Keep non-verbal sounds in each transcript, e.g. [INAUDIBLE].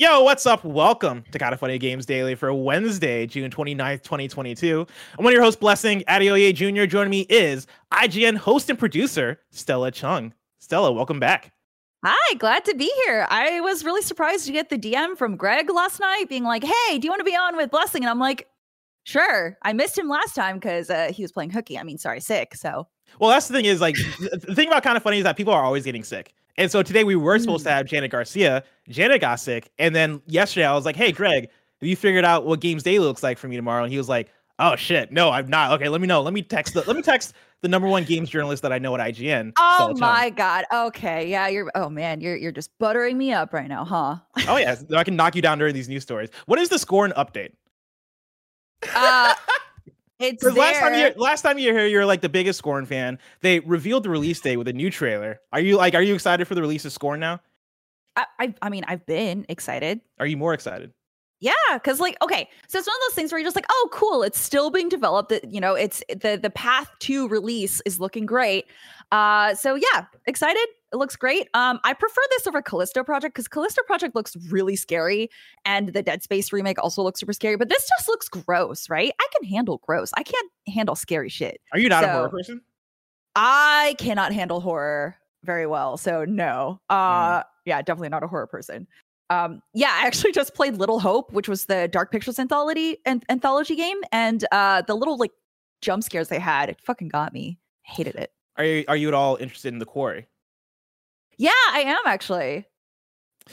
Yo, what's up? Welcome to Kinda Funny Games Daily for Wednesday, June 29th, 2022. I'm one of your hosts, Blessing Adeoye Jr. Joining me is IGN host and producer, Stella Chung. Stella, welcome back. Hi, glad to be here. I was really surprised to get the DM from Greg last night being like, hey, do you want to be on with Blessing? And I'm like, sure. I missed him last time because uh, he was playing hooky. I mean, sorry, sick. So, well, that's the thing is like, the thing about Kinda Funny is that people are always getting sick. And so today we were supposed to mm. have Janet Garcia. Janet got sick. And then yesterday I was like, hey, Greg, have you figured out what Games Day looks like for me tomorrow? And he was like, oh shit, no, I'm not. Okay, let me know. Let me text the let me text the number one games journalist that I know at IGN. Oh my god. Okay. Yeah, you're oh man, you're you're just buttering me up right now, huh? oh yeah. I can knock you down during these news stories. What is the score and update? Uh [LAUGHS] it's last time you last time you were here, you're like the biggest Scorn fan. They revealed the release date with a new trailer. Are you like, are you excited for the release of Scorn now? I, I, I mean, I've been excited. Are you more excited? Yeah, because like, okay, so it's one of those things where you're just like, oh, cool, it's still being developed. That you know, it's the the path to release is looking great. Uh, so yeah, excited. It looks great. Um, I prefer this over Callisto Project because Callisto Project looks really scary, and the Dead Space remake also looks super scary. But this just looks gross, right? I can handle gross. I can't handle scary shit. Are you not so, a horror person? I cannot handle horror very well, so no. Uh, mm. Yeah, definitely not a horror person. Um, yeah, I actually [LAUGHS] just played Little Hope, which was the Dark Pictures anthology an- anthology game, and uh, the little like jump scares they had, it fucking got me. hated it. Are you are you at all interested in the quarry? Yeah, I am actually.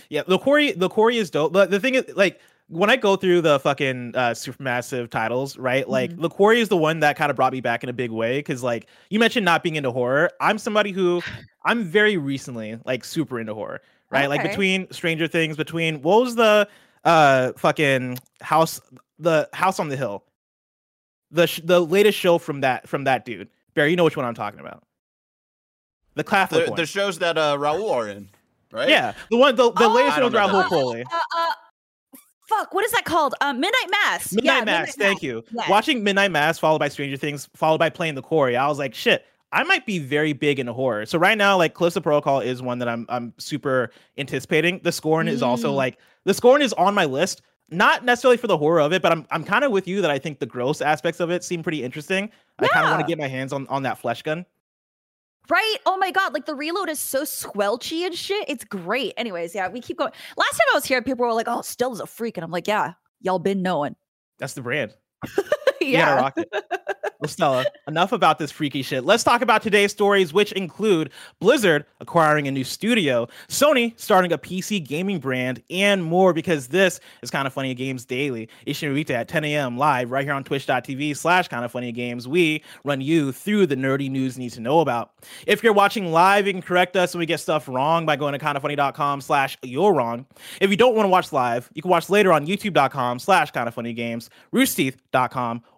Yeah, the quarry the quarry is dope. But the thing is, like, when I go through the fucking uh, supermassive titles, right? Like, mm-hmm. the quarry is the one that kind of brought me back in a big way. Because, like, you mentioned not being into horror. I'm somebody who [SIGHS] I'm very recently like super into horror, right? Okay. Like between Stranger Things, between what was the uh fucking house, the House on the Hill, the sh- the latest show from that from that dude. Barry, you know which one I'm talking about. The Catholic the, one. the shows that uh, Rahul are in, right? Yeah, the one, the, the oh, latest one with Rahul Kohli. Uh, uh, fuck, what is that called? Uh, Midnight Mass. Midnight yeah, Mass. Midnight thank Mass. you. Yes. Watching Midnight Mass followed by Stranger Things, followed by playing the Quarry. I was like, shit. I might be very big into horror. So right now, like Callisto Protocol is one that I'm I'm super anticipating. The Scorn mm. is also mm. like the Scorn is on my list. Not necessarily for the horror of it, but I'm I'm kind of with you that I think the gross aspects of it seem pretty interesting. Yeah. I kind of want to get my hands on on that flesh gun. Right? Oh my god, like the reload is so squelchy and shit. It's great. Anyways, yeah, we keep going. Last time I was here, people were like, "Oh, Stella's a freak," and I'm like, "Yeah, y'all been knowing." That's the brand. [LAUGHS] yeah. [LAUGHS] rock well, Stella, enough about this freaky shit. Let's talk about today's stories, which include Blizzard acquiring a new studio, Sony starting a PC gaming brand, and more because this is Kinda Funny Games Daily. Weekday at 10 a.m. live right here on twitch.tv slash Kinda Funny Games. We run you through the nerdy news you need to know about. If you're watching live, you can correct us when we get stuff wrong by going to kindafunny.com slash you're wrong. If you don't want to watch live, you can watch later on youtube.com slash kindafunnygames, roosterteeth.com,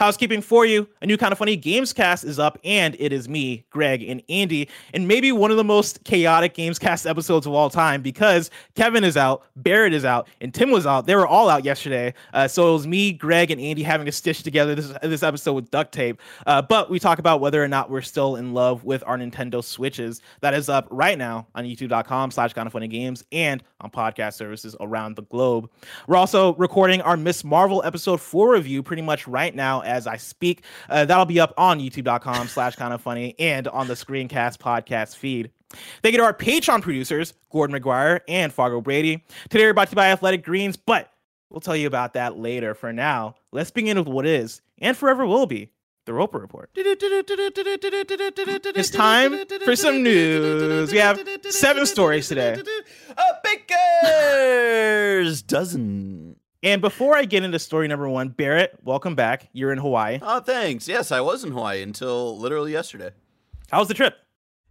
Housekeeping for you, a new Kinda Funny games cast is up, and it is me, Greg, and Andy, and maybe one of the most chaotic games cast episodes of all time because Kevin is out, Barrett is out, and Tim was out. They were all out yesterday. Uh, so it was me, Greg, and Andy having to stitch together this, this episode with duct tape. Uh, but we talk about whether or not we're still in love with our Nintendo Switches. That is up right now on youtube.com slash Kinda Funny Games and on podcast services around the globe. We're also recording our Miss Marvel episode 4 review pretty much right now as I speak. Uh, that'll be up on youtube.com slash kinda funny and on the Screencast podcast feed. Thank you to our Patreon producers, Gordon McGuire and Fargo Brady. Today we're brought to you by Athletic Greens, but we'll tell you about that later. For now, let's begin with what is and forever will be the Roper Report. It's time for some news. We have seven stories today. A baker's dozen. And before I get into story number one, Barrett, welcome back. You're in Hawaii. Oh, thanks. Yes, I was in Hawaii until literally yesterday. How was the trip?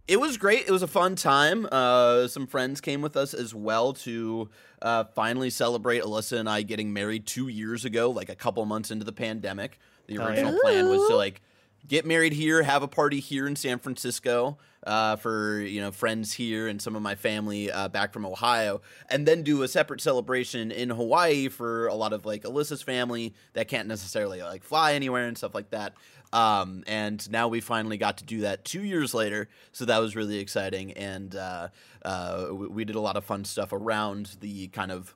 It was great. It was a fun time. Uh, some friends came with us as well to uh, finally celebrate Alyssa and I getting married two years ago, like a couple months into the pandemic. The original plan was to like get married here, have a party here in San Francisco uh, for you know friends here and some of my family uh, back from Ohio, and then do a separate celebration in Hawaii for a lot of like Alyssa's family that can't necessarily like fly anywhere and stuff like that. Um, and now we finally got to do that two years later, so that was really exciting. And uh, uh, we, did a lot of fun stuff around the kind of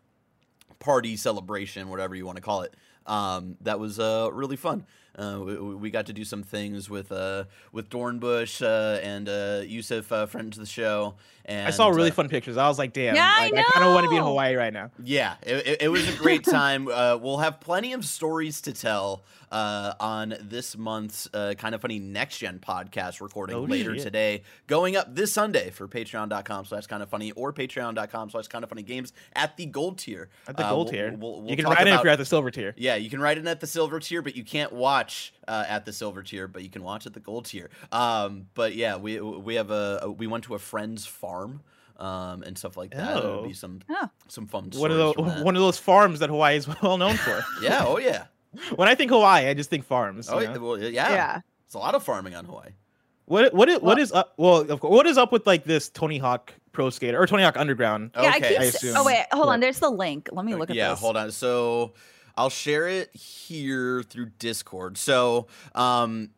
party celebration, whatever you want to call it. Um, that was uh, really fun. Uh, we, we got to do some things with uh, with Dornbush uh, and uh, Yusuf, uh, friends of the show. And I saw really uh, fun pictures. I was like, damn, Yeah, I like, I, kind of want to be in. Hawaii right now. Yeah, it, it, it was a great [LAUGHS] time. uh, we'll have plenty of stories to tell uh, on this month's uh, kind of funny next gen podcast recording Oh, later shit. today, going up this Sunday for patreon.com slash kind of funny or patreon.com slash kind of funny games at the gold tier. At the Uh, gold we'll- tier. we'll- we'll you can talk write in if you're at the silver tier. Yeah, you can write in at the silver tier, but you can't watch uh, at the silver tier, but you can watch at the gold tier. Um, but yeah, we we have a, a- we went to a friend's farm um, and stuff like that. It'll Oh. be some Oh. some fun. One of the from that. one of those farms that Hawaii is [LAUGHS] well known for. [LAUGHS] yeah, oh yeah, [LAUGHS] when I think Hawaii, I just think farms. oh yeah, well, yeah. Yeah. It's a lot of farming on Hawaii. What what is, what Well- is up? Well, of course, what is up with like this Tony Hawk Pro Skater or Tony Hawk Underground? Yeah, I keep. I s- assume. oh wait, hold on. There's the link. Let me look at yeah, this. hold on. So I'll share it here through Discord. So um,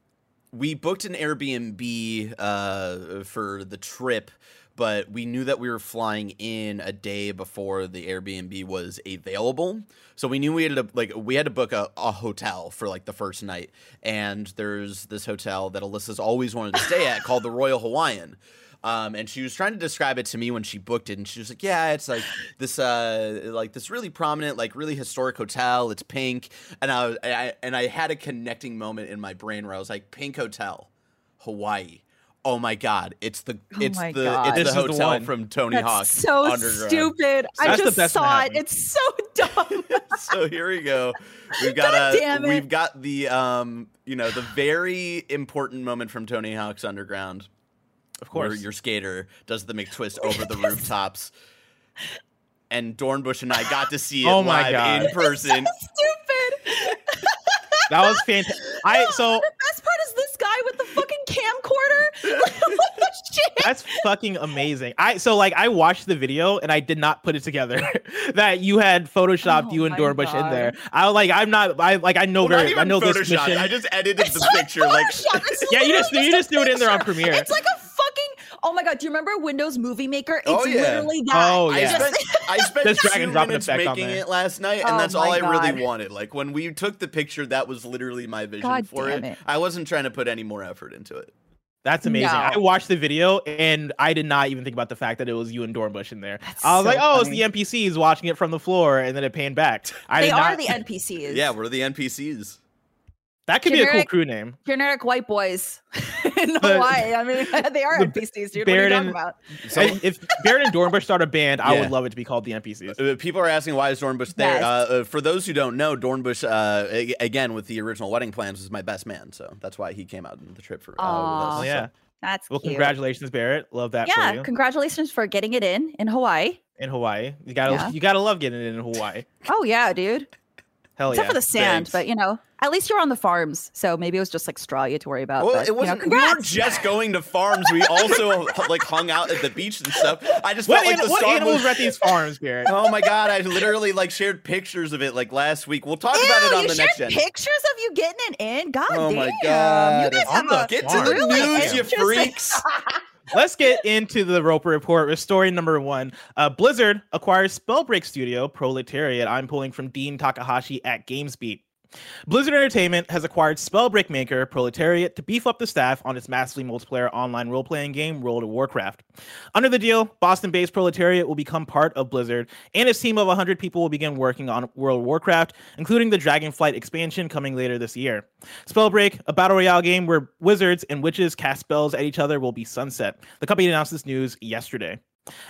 we booked an Airbnb uh, for the trip, but we knew that we were flying in a day before the Airbnb was available. So we knew we had to like we had to book a, a hotel for like the first night. And there's this hotel that Alyssa's always wanted to stay at called the Royal Hawaiian. Um, and she was trying to describe it to me when she booked it, and she was like, "Yeah, it's like this, uh, like this really prominent, like really historic hotel. It's pink." And I, was, I and I had a connecting moment in my brain where I was like, "Pink hotel, Hawaii. Oh my god, it's the Oh it's the my it's God. the is the hotel from Tony That's Hawk so Underground." stupid. I That's just saw it. It's so [LAUGHS] dumb. [LAUGHS] so here we go. We've got God a damn it. we've got the um you know the very important moment from Tony Hawk's Underground. Of where course. your skater does the McTwist [LAUGHS] over the rooftops. And Dornbush and I got to see it Oh my live God. in person. stupid. That was fantastic. I so the best part is this guy with the fucking camcorder. Like, [LAUGHS] what the shit? That's fucking amazing. I so like I watched the video and I did not put it together [LAUGHS] that you had photoshopped Oh you and my Dornbush in there. I was like I'm not I like I know Well, very I know this mission. I just edited the It's like picture like It's [LAUGHS] Yeah, you just- literally you just threw it in there on. Premiere. It's like a fucking. Oh my god! Do you remember Windows Movie Maker? It's Oh, yeah. literally that. Oh, I yeah. spent [LAUGHS] I spent Just drag two and drop an minutes effect making there. it last night, and Oh that's all my I really wanted. Like when we took the picture, that was literally my vision God for it. it. I wasn't trying to put any more effort into it. That's amazing. No. I watched the video and I did not even think about the fact that it was you and Dornbush in there. That's I was so like, oh, funny. it's the NPCs watching it from the floor, and then it panned back. I they did are not. the NPCs. Yeah, we're the NPCs. That could be a cool crew name. generic white boys [LAUGHS] in Hawaii. I mean, [LAUGHS] they are the NPCs, dude. What are you talking and- about? So- if Barrett and Dornbush start a band, I would love it to be called the NPCs. Uh, people are asking why is Dornbush there. Yes. Uh, uh, for those who don't know, Dornbush, uh, again with the original wedding plans, was my best man, so that's why he came out on the trip for uh, with us. Oh yeah. That's Well, cute. congratulations, Barrett. Love that for Yeah, you congratulations for getting it in in Hawaii. in Hawaii. You gotta Yeah. you gotta love getting it in Hawaii. Oh yeah, dude. Hell yeah. Except yeah. for the sand, thanks. but you know, at least you're on the farms, so maybe it was just like straw you had to worry about. Well, but, it you know, wasn't. we weren't just going to farms. We also like hung out at the beach and stuff. I just what felt like the what star animals was. are at these farms, Barrett? Oh my god! I literally like shared pictures of it like last week. We'll talk Ew, about it on the shared next gen. pictures of you getting it in. God Oh damn. my You God. guys have the a Get to the really news, you freaks. [LAUGHS] Let's get into the Roper Report with story number one. Uh, Blizzard acquires Spellbreak Studio Proletariat. I'm pulling from Dean Takahashi at GamesBeat. Blizzard Entertainment has acquired Spellbreak maker Proletariat to beef up the staff on its massively multiplayer online role playing game, World of Warcraft. Under the deal, Boston based Proletariat will become part of Blizzard, and its team of 100 people will begin working on World of Warcraft, including the Dragonflight expansion coming later this year. Spellbreak, a battle royale game where wizards and witches cast spells at each other, will be sunset. The company announced this news yesterday.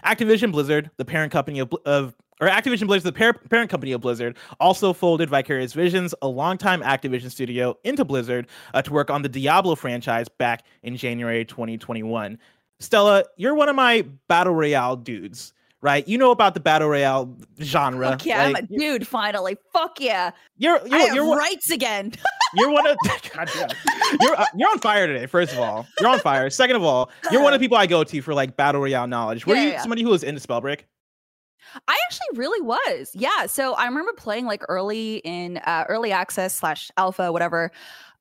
Activision Blizzard, the parent company of, of or Activision Blizzard, the par- parent company of Blizzard, also folded Vicarious Visions, a longtime Activision studio, into Blizzard uh, to work on the Diablo franchise back in January 2021. Stella, you're one of my battle royale dudes, right? You know about the battle royale genre. Fuck yeah, like, I'm a dude. Finally, fuck yeah. You're you're you're, one- rights again. [LAUGHS] you're one of [LAUGHS] God damn. you're uh, you're on fire today. First of all, you're on fire. Second of all, you're one of the people I go to for like battle royale knowledge. Were Yeah, you yeah. somebody who was into Spellbreak? I actually really was. Yeah. So I remember playing like early in uh, early access slash alpha, whatever.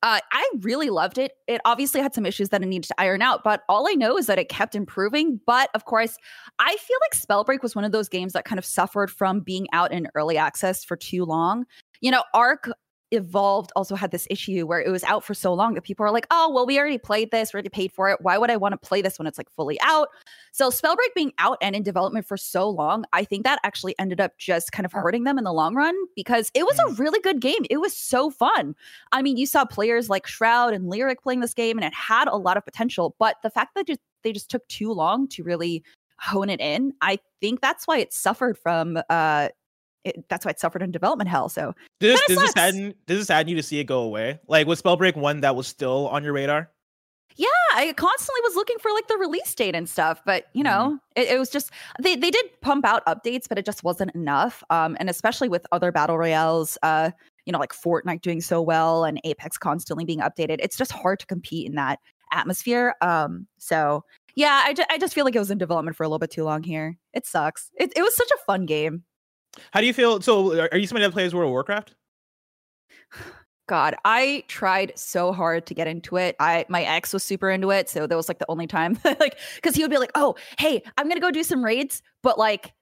Uh, I really loved it. It obviously had some issues that it needed to iron out, but all I know is that it kept improving. But of course, I feel like Spellbreak was one of those games that kind of suffered from being out in early access for too long. You know, Ark evolved also had this issue where it was out for so long that people are like, oh, well, we already played this, we already paid for it. Why would I want to play this when it's like fully out? So Spellbreak being out and in development for so long, I think that actually ended up just kind of hurting them in the long run because it was a really good game. It was so fun. I mean, you saw players like Shroud and Lirik playing this game and it had a lot of potential, but the fact that just they just took too long to really hone it in, I think that's why it suffered from uh it, that's why it suffered in development hell. So Does, Kinda does this sadden does this sadden you to see it go away? Like was Spellbreak one that was still on your radar? Yeah, I constantly was looking for like the release date and stuff, but you know, it, it was just they they did pump out updates, but it just wasn't enough. Um, and especially with other battle royales, uh, you know, like Fortnite doing so well and Apex constantly being updated, it's just hard to compete in that atmosphere. Um, so yeah, I, ju- I just feel like it was in development for a little bit too long here. It sucks. It it was such a fun game. How do you feel? So are you somebody that plays World of Warcraft? [SIGHS] God, I tried so hard to get into it. I my ex was super into it, so that was like the only time, [LAUGHS] like, because he would be like, "Oh, hey, I'm gonna go do some raids," but like,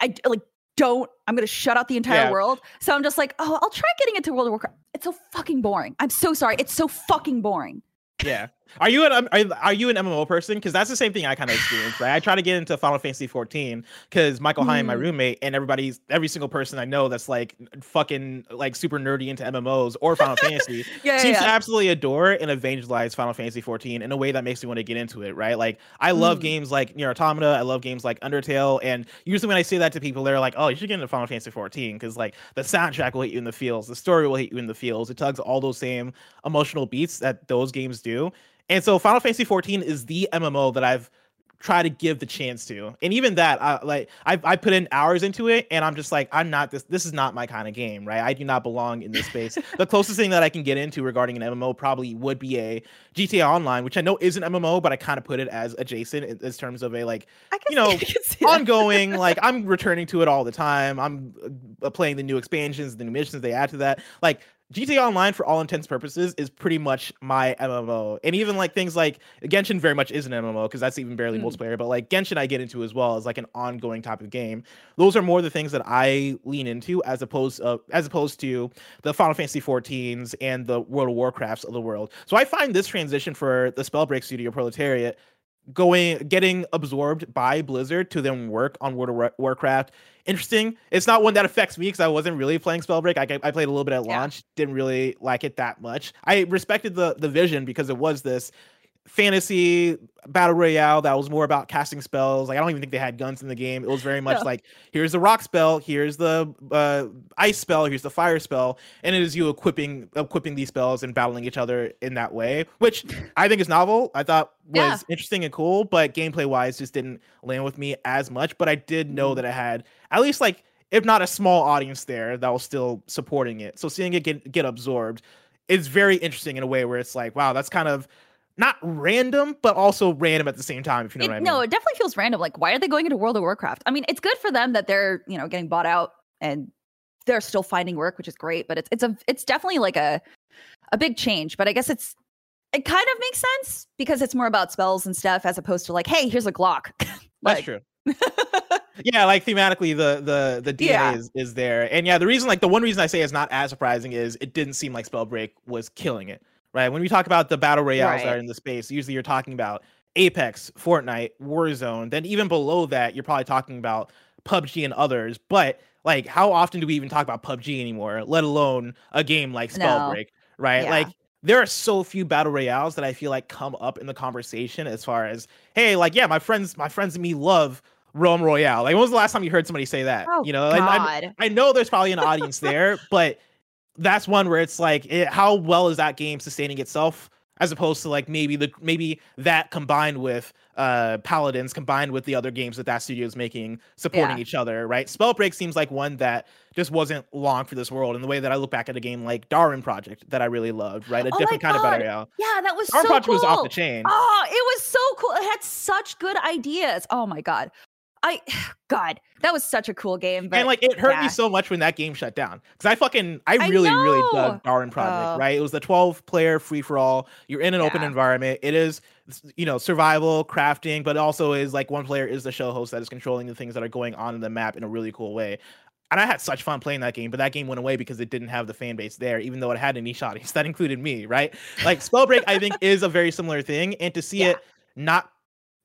I like don't. I'm gonna shut out the entire Yeah. world. So I'm just like, "Oh, I'll try getting into World of Warcraft." It's so fucking boring. I'm so sorry. It's so fucking boring. Yeah. Are you an um, are, are you an MMO person? Because that's the same thing I kind of experienced. Right. I try to get into Final Fantasy 14 because Michael Hine, my Mm. roommate, and everybody's every single person I know that's like fucking like super nerdy into MMOs or Final [LAUGHS] Fantasy Yeah, seems to absolutely adore and evangelize Final Fantasy 14 in a way that makes me want to get into it, right? Like I love Mm. games like Nier Automata, I love games like Undertale, and usually when I say that to people, they're like, "Oh, you should get into Final Fantasy 14 because like the soundtrack will hit you in the feels, the story will hit you in the feels, it tugs all those same emotional beats that those games do." And so Final Fantasy 14 is the MMO that I've tried to give the chance to. And even that, I like I I put in hours into it and I'm just like I'm not this this is not my kind of game, right? I do not belong in this space. [LAUGHS] the closest thing that I can get into regarding an MMO probably would be a GTA Online, which I know is an MMO, but I kind of put it as adjacent in, in terms of a like you know, [LAUGHS] ongoing [LAUGHS] like i'm returning to it all the time i'm uh, playing the new expansions the new missions they add to that like GTA Online, for all intents and purposes, is pretty much my MMO, and even like things like Genshin very much is an MMO because that's even barely Mm. multiplayer. But like Genshin, I get into as well as like an ongoing type of game. Those are more the things that I lean into as opposed uh, as opposed to the Final Fantasy 14s and the World of Warcrafts of the world. So I find this transition for the Spellbreak Studio Proletariat going getting absorbed by Blizzard to then work on World of Warcraft. Interesting. It's not one that affects me because I wasn't really playing Spellbreak. I, I played a little bit at Yeah. launch, didn't really like it that much. I respected the the vision because it was this fantasy battle royale that was more about casting spells. Like I don't even think they had guns in the game. It was very much [LAUGHS] like here's the rock spell, here's the uh, ice spell, here's the fire spell, and it is you equipping equipping these spells and battling each other in that way, which I think is novel. I thought was Yeah. interesting and cool, but gameplay wise just didn't land with me as much. But I did know Mhm. that it had at least like if not a small audience there that was still supporting it. So seeing it get get absorbed is very interesting in a way where it's like, wow, that's kind of not random, but also random at the same time. If you know It- what I mean. No, it definitely feels random. Like, why are they going into World of Warcraft? I mean, it's good for them that they're, you know, getting bought out and they're still finding work, which is great. But it's it's a it's definitely like a a big change. But I guess it's it kind of makes sense because it's more about spells and stuff as opposed to like, hey, here's a Glock. [LAUGHS] That's true. [LAUGHS] yeah, like thematically the the the DNA Yeah. is, is there. And yeah, the reason like the one reason I say it's not as surprising is it didn't seem like Spellbreak was killing it. Right. When we talk about the battle royales that are in the space, usually you're talking about Apex, Fortnite, Warzone. Then even below that, you're probably talking about PUBG and others. But like how often do we even talk about PUBG anymore, let alone a game like No. Spellbreak? Right. Yeah. Like there are so few battle royales that I feel like come up in the conversation as far as, hey, like, yeah, my friends, my friends and me love Realm Royale. Like, when was the last time you heard somebody say that? Oh, you know, I, I know there's probably an audience there, but that's one where it's like, it, how well is that game sustaining itself? As opposed to like maybe the maybe that combined with uh Paladins combined with the other games that that studio is making supporting Yeah. each other, right? Spellbreak seems like one that just wasn't long for this world in the way that I look back at a game like Darwin Project that I really loved, right? A Oh different kind of battle royale. Yeah, that was Darwin so Project cool. was off the chain. Oh, it was so cool. It had such good ideas. Oh my god. I [SIGHS] God, that was such a cool game. But and like it hurt yeah. me so much when that game shut down because I fucking I I really really dug Darwin Project Oh. right. It was the twelve player free for all. You're in an open environment. It is you know survival crafting, but also is like one player is the show host that is controlling the things that are going on in the map in a really cool way. And I had such fun playing that game, but that game went away because it didn't have the fan base there, even though it had a niche audience that included me, right? Like Spellbreak, I think is a very similar thing, and to see Yeah. it not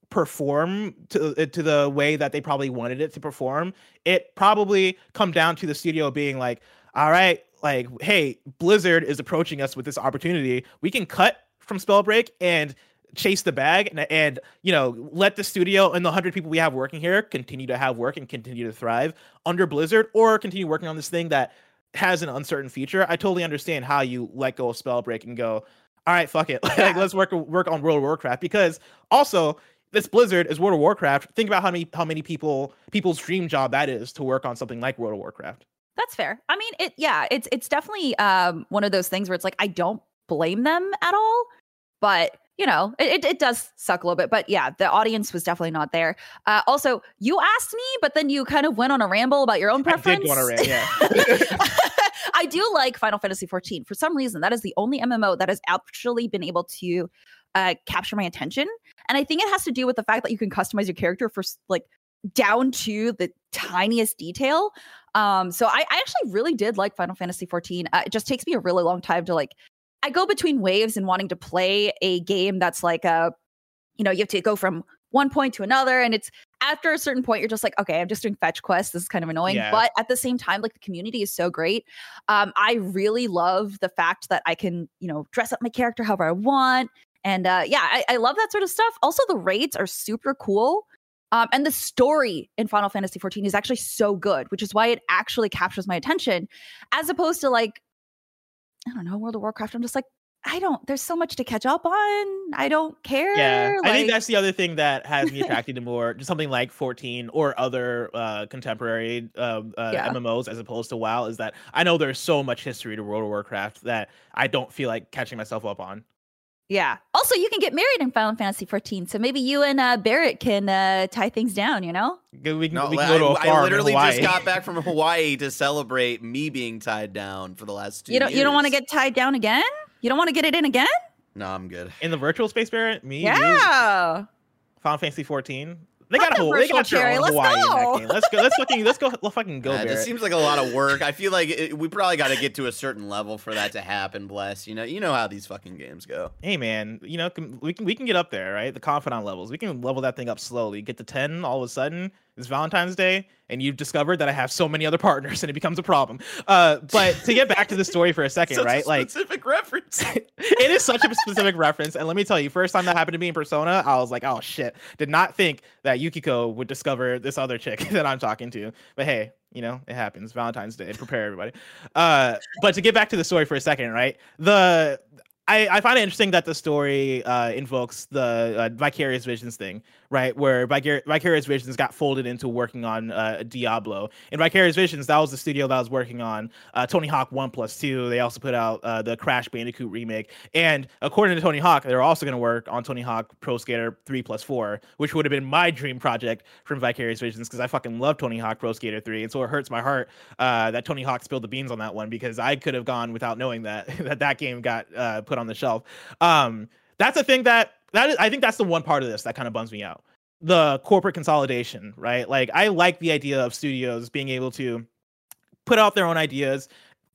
perform to uh, to the way that they probably wanted it to perform it probably come down to the studio being like all right like hey blizzard is approaching us with this opportunity. We can cut from spellbreak and chase the bag and, and you know let the studio and the 100 people we have working here continue to have work and continue to thrive under blizzard or continue working on this thing that has an uncertain future. I totally understand how you let go of spellbreak and go all right fuck it. [LAUGHS] Like Yeah. let's work work on world of warcraft. Because also this Blizzard is World of Warcraft. Think about how many how many people people's dream job that is to work on something like World of Warcraft. That's fair. I mean, it yeah, it's it's definitely um one of those things where it's like I don't blame them at all, but you know, it, it, does suck a little bit. But yeah, the audience was definitely not there. Uh, also, you asked me, but then you kind of went on a ramble about your own I preference. did go on a yeah. [LAUGHS] I do like Final Fantasy 14. For some reason, that is the only MMO that has actually been able to uh, capture my attention. And I think it has to do with the fact that you can customize your character for like down to the tiniest detail. Um, so I, I actually really did like Final Fantasy 14. Uh, it just takes me a really long time to like. I go between waves and wanting to play a game that's like a, you know, you have to go from one point to another, and it's after a certain point you're just like, okay, I'm just doing fetch quests. This is kind of annoying, Yeah. but at the same time, like the community is so great. Um, I really love the fact that I can, you know, dress up my character however I want. And uh, yeah, I, I love that sort of stuff. Also, the raids are super cool. Um, and the story in Final Fantasy XIV is actually so good, which is why it actually captures my attention, as opposed to like, I don't know, World of Warcraft. I'm just like, I don't, there's so much to catch up on. I don't care. Yeah, I think that's the other thing that has me [LAUGHS] attracted to more just something like 14 or other uh, contemporary um, uh, Yeah. MMOs as opposed to WoW. Is that I know there's so much history to World of Warcraft that I don't feel like catching myself up on. Yeah. Also, you can get married in Final Fantasy 14, so maybe you and uh, Barrett can uh, tie things down. You know? We can, No, we can I, go to a I farm in literally Hawaii. just got back [LAUGHS] from Hawaii to celebrate me being tied down for the last two You don't. You don't want to get tied down again. You don't want to get it in again. No, I'm good. in the virtual space, Barrett. Me, you, yeah. Final Fantasy 14. They got a whole. They got their cherry, let's Hawaii in go. that game. Let's go. Let's fucking. Let's go. Let's fucking go, Uh, Barrett. this seems like a lot of work. I feel like it, we probably got to get to a certain level for that to happen. Bless you know, you know how these fucking games go. hey man, you know we can we can get up there, right? The confidant levels. We can level that thing up slowly. Get to ten, all of a sudden it's Valentine's Day, and you've discovered that I have so many other partners, and it becomes a problem. Uh, but to get back to the story for a second, Such right? a Like specific reference. [LAUGHS] it is such a specific reference, and let me tell you, first time that happened to me in Persona, I was like, oh shit, did not think that Yukiko would discover this other chick [LAUGHS] that I'm talking to. But hey, you know, it happens. Valentine's Day. Prepare everybody. Uh, but to get back to the story for a second, right? The I, I find it interesting that the story uh, invokes the uh, Vicarious Visions thing, right? Where Vicar- Vicarious Visions got folded into working on uh, Diablo. In Vicarious Visions, that was the studio that was working on uh, Tony Hawk 1 plus 2. They also put out uh, the Crash Bandicoot remake. And according to Tony Hawk, they were also going to work on Tony Hawk Pro Skater 3 plus 4, which would have been my dream project from Vicarious Visions because I fucking love Tony Hawk Pro Skater 3. And so it hurts my heart uh, that Tony Hawk spilled the beans on that one because I could have gone without knowing that [LAUGHS] that, that game got uh, put on the shelf. Um, that's a thing that that is, I think that's the one part of this that kind of bums me out. the corporate consolidation, right? Like I like the idea of studios being able to put out their own ideas,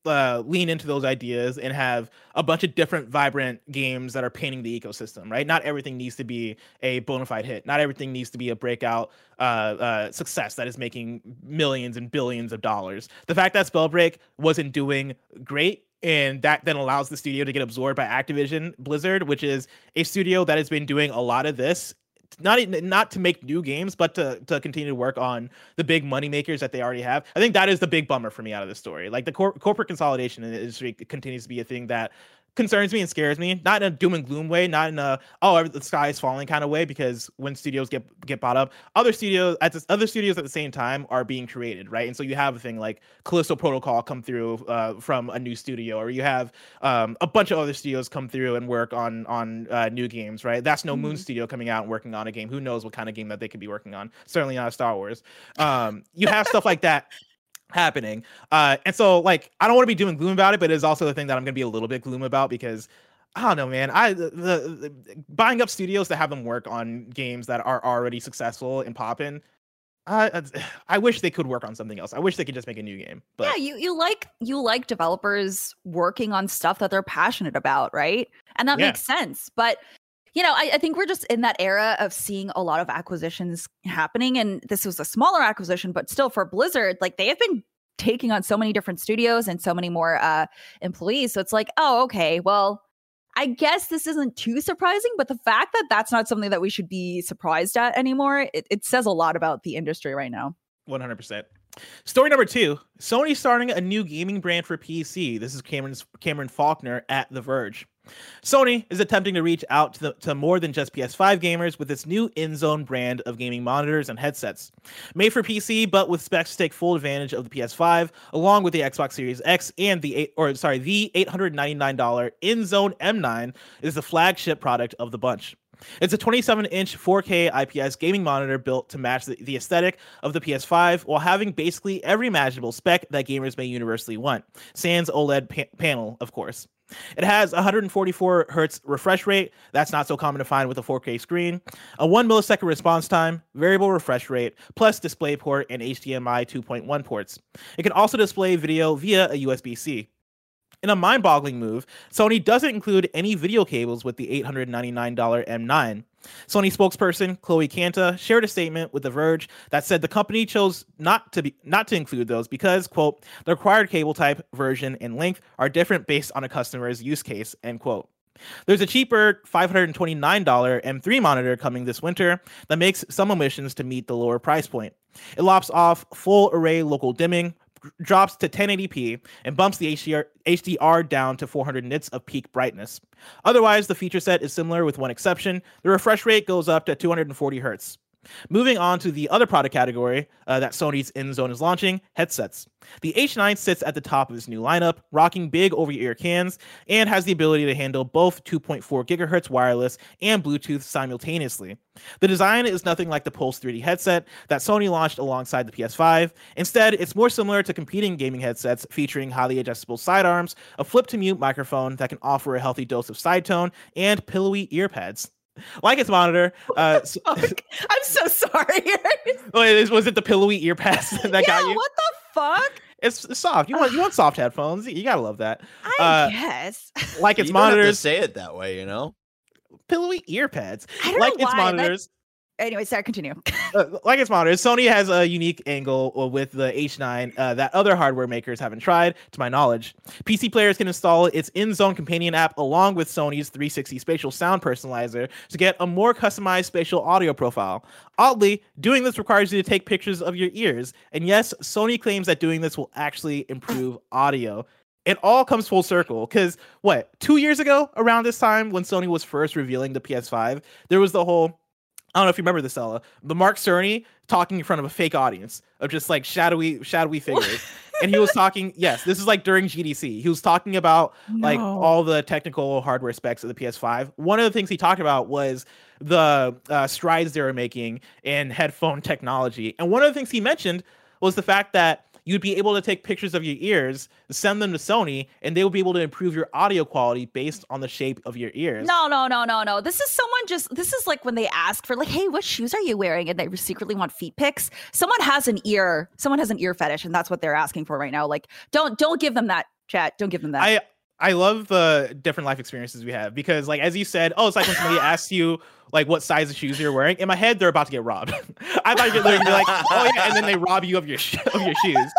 uh, lean into those ideas, and have a bunch of different vibrant games that are painting the ecosystem, right? Not everything needs to be a bona fide hit. Not everything needs to be a breakout uh, uh, success that is making millions and billions of dollars. The fact that Spellbreak wasn't doing great and that then allows the studio to get absorbed by Activision Blizzard, which is a studio that has been doing a lot of this not not to make new games, but to to continue to work on the big money makers that they already have. I think that is the big bummer for me out of the story. Like the cor- corporate consolidation in the industry continues to be a thing that concerns me and scares me. Not in a doom and gloom way, not in a oh the sky is falling kind of way. Because when studios get get bought up, other studios at this, other studios at the same time are being created, right? And so you have a thing like Callisto Protocol come through uh, from a new studio, or you have um, a bunch of other studios come through and work on on uh, new games, right? That's no mm-hmm. Moon Studio coming out and working on a game. Who knows what kind of game that they could be working on? Certainly not a Star Wars. Um, you have stuff like that happening. Uh, and so like I don't want to be doing gloom about it, but it's also the thing that I'm gonna be a little bit gloom about because I don't know, man. I the, the, buying up studios to have them work on games that are already successful and popping. I [SIGHS] I wish they could work on something else. I wish they could just make a new game. But yeah, you you like you like developers working on stuff that they're passionate about, right? And that yeah. makes sense. But you know, I, I, think we're just in that era of seeing a lot of acquisitions happening. And this was a smaller acquisition, but still for Blizzard, like they have been taking on so many different studios and so many more uh, employees. So it's like, oh, okay, well, I guess this isn't too surprising, but the fact that that's not something that we should be surprised at anymore, it, it says a lot about the industry right now. 100%. Story number two Sony starting a new gaming brand for PC. This is Cameron's, Cameron Faulkner at The Verge. Sony is attempting to reach out to, the, to, more than just PS5 gamers with its new InZone brand of gaming monitors and headsets. Made for PC, but with specs to take full advantage of the PS5, along with the Xbox Series X and the eight, or sorry, the $899 InZone M9 is the flagship product of the bunch. It's a 27 inch 4K IPS gaming monitor built to match the, the aesthetic of the PS5 while having basically every imaginable spec that gamers may universally want. Sans OLED pa- panel, of course. It has 144 hertz refresh rate. That's not so common to find with a 4K screen. A 1 millisecond response time, variable refresh rate, plus DisplayPort and HDMI 2.1 ports. It can also display video via a USB C. In a mind boggling move, Sony doesn't include any video cables with the $899 M9. Sony spokesperson Chloe Canta shared a statement with The Verge that said the company chose not to be not to include those because, quote, the required cable type, version, and length are different based on a customer's use case, end quote. There's a cheaper $529 M3 monitor coming this winter that makes some omissions to meet the lower price point. It lops off full array local dimming, drops to 1080p and bumps the HDR, HDR down to 400 nits of peak brightness. Otherwise, the feature set is similar with one exception. The refresh rate goes up to 240 hertz. Moving on to the other product category uh, that Sony's InZone is launching headsets. The H9 sits at the top of its new lineup, rocking big over ear cans, and has the ability to handle both 2.4 gigahertz wireless and Bluetooth simultaneously. The design is nothing like the Pulse 3D headset that Sony launched alongside the PS5. Instead, it's more similar to competing gaming headsets featuring highly adjustable sidearms, a flip to mute microphone that can offer a healthy dose of side tone, and pillowy ear pads like its monitor. Uh, [LAUGHS] I'm so sorry. [LAUGHS] was it the pillowy ear pads [LAUGHS] that yeah, got you? What the fuck? It's, it's soft. You want you want soft headphones. You gotta love that. I uh, guess. Like its you monitors. say it that way, you know. Pillowy ear pads. like its monitors. That anyway, sorry, continue. [LAUGHS] uh, like its monitors, Sony has a unique angle uh, with the H9 uh, that other hardware makers haven't tried, to my knowledge. PC players can install its InZone companion app along with Sony's 360 spatial sound personalizer to get a more customized spatial audio profile. Oddly, doing this requires you to take pictures of your ears, and yes, Sony claims that doing this will actually improve [LAUGHS] audio it all comes full circle because what two years ago around this time when sony was first revealing the ps5 there was the whole I don't know if you remember this, Ella, but Mark Cerny talking in front of a fake audience of just like shadowy, shadowy figures. and he was talking, [LAUGHS] yes, this is like during GDC. He was talking about no. like all the technical hardware specs of the PS5. One of the things he talked about was the uh, strides they were making in headphone technology. And one of the things he mentioned was the fact that you'd be able to take pictures of your ears, send them to Sony, and they would be able to improve your audio quality based on the shape of your ears. No, no, no, no, no. This is someone just. This is like when they ask for like, "Hey, what shoes are you wearing?" and they secretly want feet pics. Someone has an ear. Someone has an ear fetish, and that's what they're asking for right now. Like, don't don't give them that chat. Don't give them that. I I love the different life experiences we have because, like, as you said, oh, it's like when somebody asks you like what size of shoes you're wearing. In my head, they're about to get robbed. [LAUGHS] I thought you'd literally be like, oh yeah, and then they [LAUGHS] rob you of your sh- of your shoes.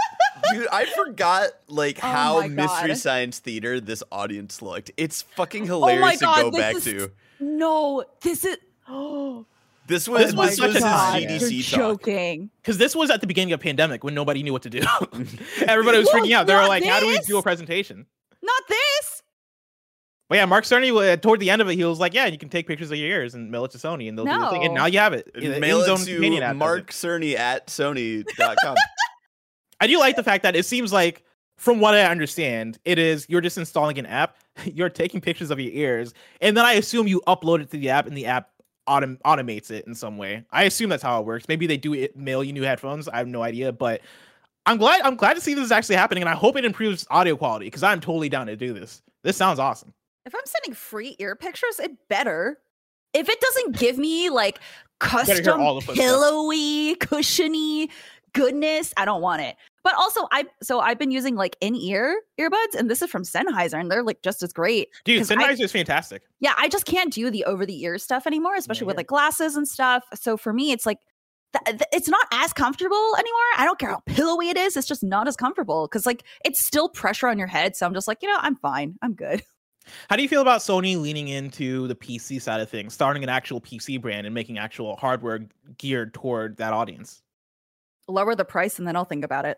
Dude, I forgot like Oh how Mystery Science Theater this audience looked. It's fucking oh my hilarious god, to go this back is, to. No, this is. [GASPS] Oh, This was This was this such was a his time. you're GDC joking. Because this was at the beginning of pandemic when nobody knew what to do. [LAUGHS] Everybody was Well, freaking out. They were not like, "How do we do a presentation?" Not this. But yeah, Mark Cerny uh, toward the end of it, he was like, "Yeah, you can take pictures of your ears and mail it to Sony, and they'll do the thing." And now you have it. And Mail it InZone companion app to does Mark. Cerny at Sony.com. [LAUGHS] I do like the fact that it seems like, from what I understand, it is you're just installing an app, [LAUGHS] you're taking pictures of your ears, and then I assume you upload it to the app, and the app autom- automates it in some way. I assume that's how it works. Maybe they do it mail you new headphones. I have no idea, but I'm glad I'm glad to see this is actually happening, and I hope it improves audio quality because I'm totally down to do this. This sounds awesome. If I'm sending free ear pictures, it better. If it doesn't give me like custom pillowy, cushiony goodness, I don't want it. But also, I so I've been using like in ear earbuds, and this is from Sennheiser, and they're like just as great. Dude, Sennheiser is fantastic. Yeah, I just can't do the over the ear stuff anymore, especially with yeah. like glasses and stuff. So for me, it's like th- th- it's not as comfortable anymore. I don't care how pillowy it is; it's just not as comfortable because like it's still pressure on your head. So I'm just like, you know, I'm fine, I'm good. [LAUGHS] How do you feel about Sony leaning into the PC side of things, starting an actual PC brand and making actual hardware geared toward that audience? Lower the price, and then I'll think about it.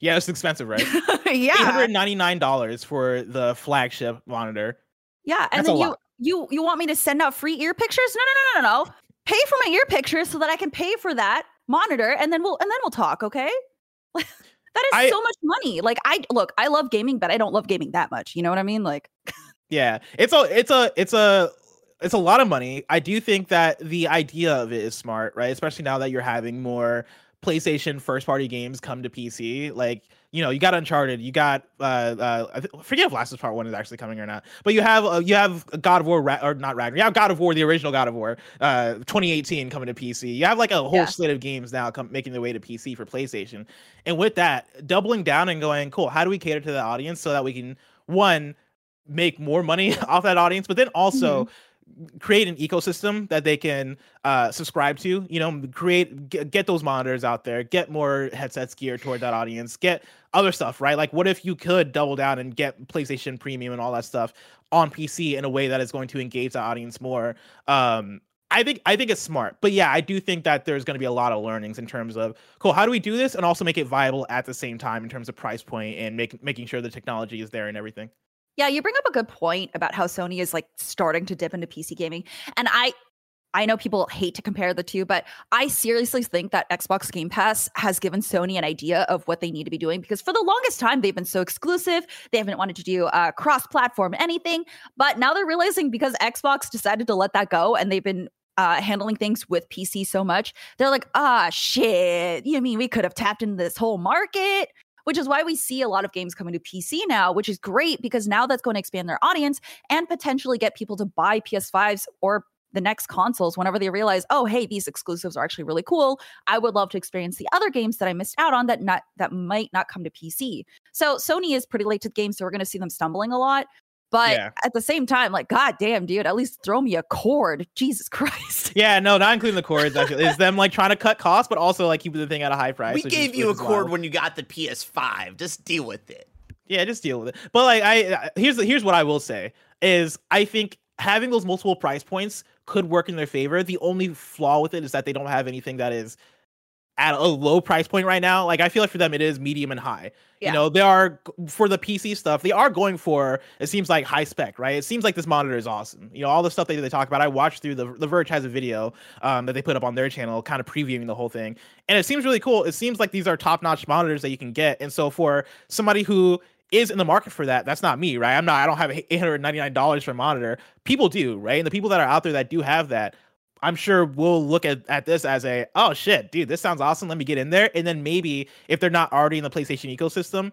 Yeah, it's expensive, right? [LAUGHS] yeah, $899 for the flagship monitor. Yeah, and That's then you you you want me to send out free ear pictures? No, no, no, no, no. Pay for my ear pictures so that I can pay for that monitor, and then we'll and then we'll talk. Okay. [LAUGHS] that is I- so much money. Like I look, I love gaming, but I don't love gaming that much. You know what I mean? Like [LAUGHS] Yeah, it's a it's a it's a it's a lot of money. I do think that the idea of it is smart, right? Especially now that you're having more PlayStation first party games come to PC. Like, you know, you got Uncharted, you got uh uh I forget if Last of Us Part 1 is actually coming or not. But you have uh, you have God of War Ra- or not Ragnarok. You have God of War, the original God of War, uh 2018 coming to PC. You have like a whole Yeah. slate of games now come making their way to PC for PlayStation. And with that, doubling down and going, cool, how do we cater to the audience so that we can one make more money [LAUGHS] off that audience, but then also create an ecosystem that they can uh, subscribe to. You know, create get, get those monitors out there, get more headsets geared toward that audience, get other stuff, right? Like, what if you could double down and get PlayStation Premium and all that stuff on PC in a way that is going to engage the audience more? Um, I think I think it's smart, but yeah, I do think that there's going to be a lot of learnings in terms of cool. How do we do this and also make it viable at the same time in terms of price point and make, making sure the technology is there and everything. Yeah, you bring up a good point about how Sony is like starting to dip into PC gaming. And I I know people hate to compare the two, but I seriously think that Xbox Game Pass has given Sony an idea of what they need to be doing because for the longest time they've been so exclusive. They haven't wanted to do uh, cross-platform anything, but now they're realizing because Xbox decided to let that go and they've been uh, handling things with PC so much, they're like, ah, shit. You mean we could have tapped into this whole market? Which is why we see a lot of games coming to PC now, which is great because now that's going to expand their audience and potentially get people to buy PS5s or the next consoles whenever they realize, oh, hey, these exclusives are actually really cool. I would love to experience the other games that I missed out on that not that might not come to PC. So Sony is pretty late to the game, so we're going to see them stumbling a lot. But Yeah. at the same time, like, god damn, dude, at least throw me a cord. [LAUGHS] Jesus Christ. Yeah, no, not including the cords. [LAUGHS] Actually, is them like trying to cut costs, but also like keeping the thing at a high price. we which is- gave you a cord wild. when you got the PS5. Just deal with it. Yeah, just deal with it. But like, I I- here's here's what I will say is I think having those multiple price points could work in their favor. The only flaw with it is that they don't have anything that is at a low price point right now. Like I feel like for them it is medium and high. Yeah. You know, they are for the PC stuff, they are going for it seems like high spec, right? It seems like this monitor is awesome. You know, all the stuff that they talk about. I watched through the The Verge has a video um, that they put up on their channel, kind of previewing the whole thing. And it seems really cool. It seems like these are top-notch monitors that you can get. And so for somebody who is in the market for that, that's not me, right? I'm not I don't have $899 for a monitor. People do, right? And the people that are out there that do have that, I'm sure we'll look at, at this as a oh shit, dude, this sounds awesome. Let me get in there. And then maybe if they're not already in the PlayStation ecosystem,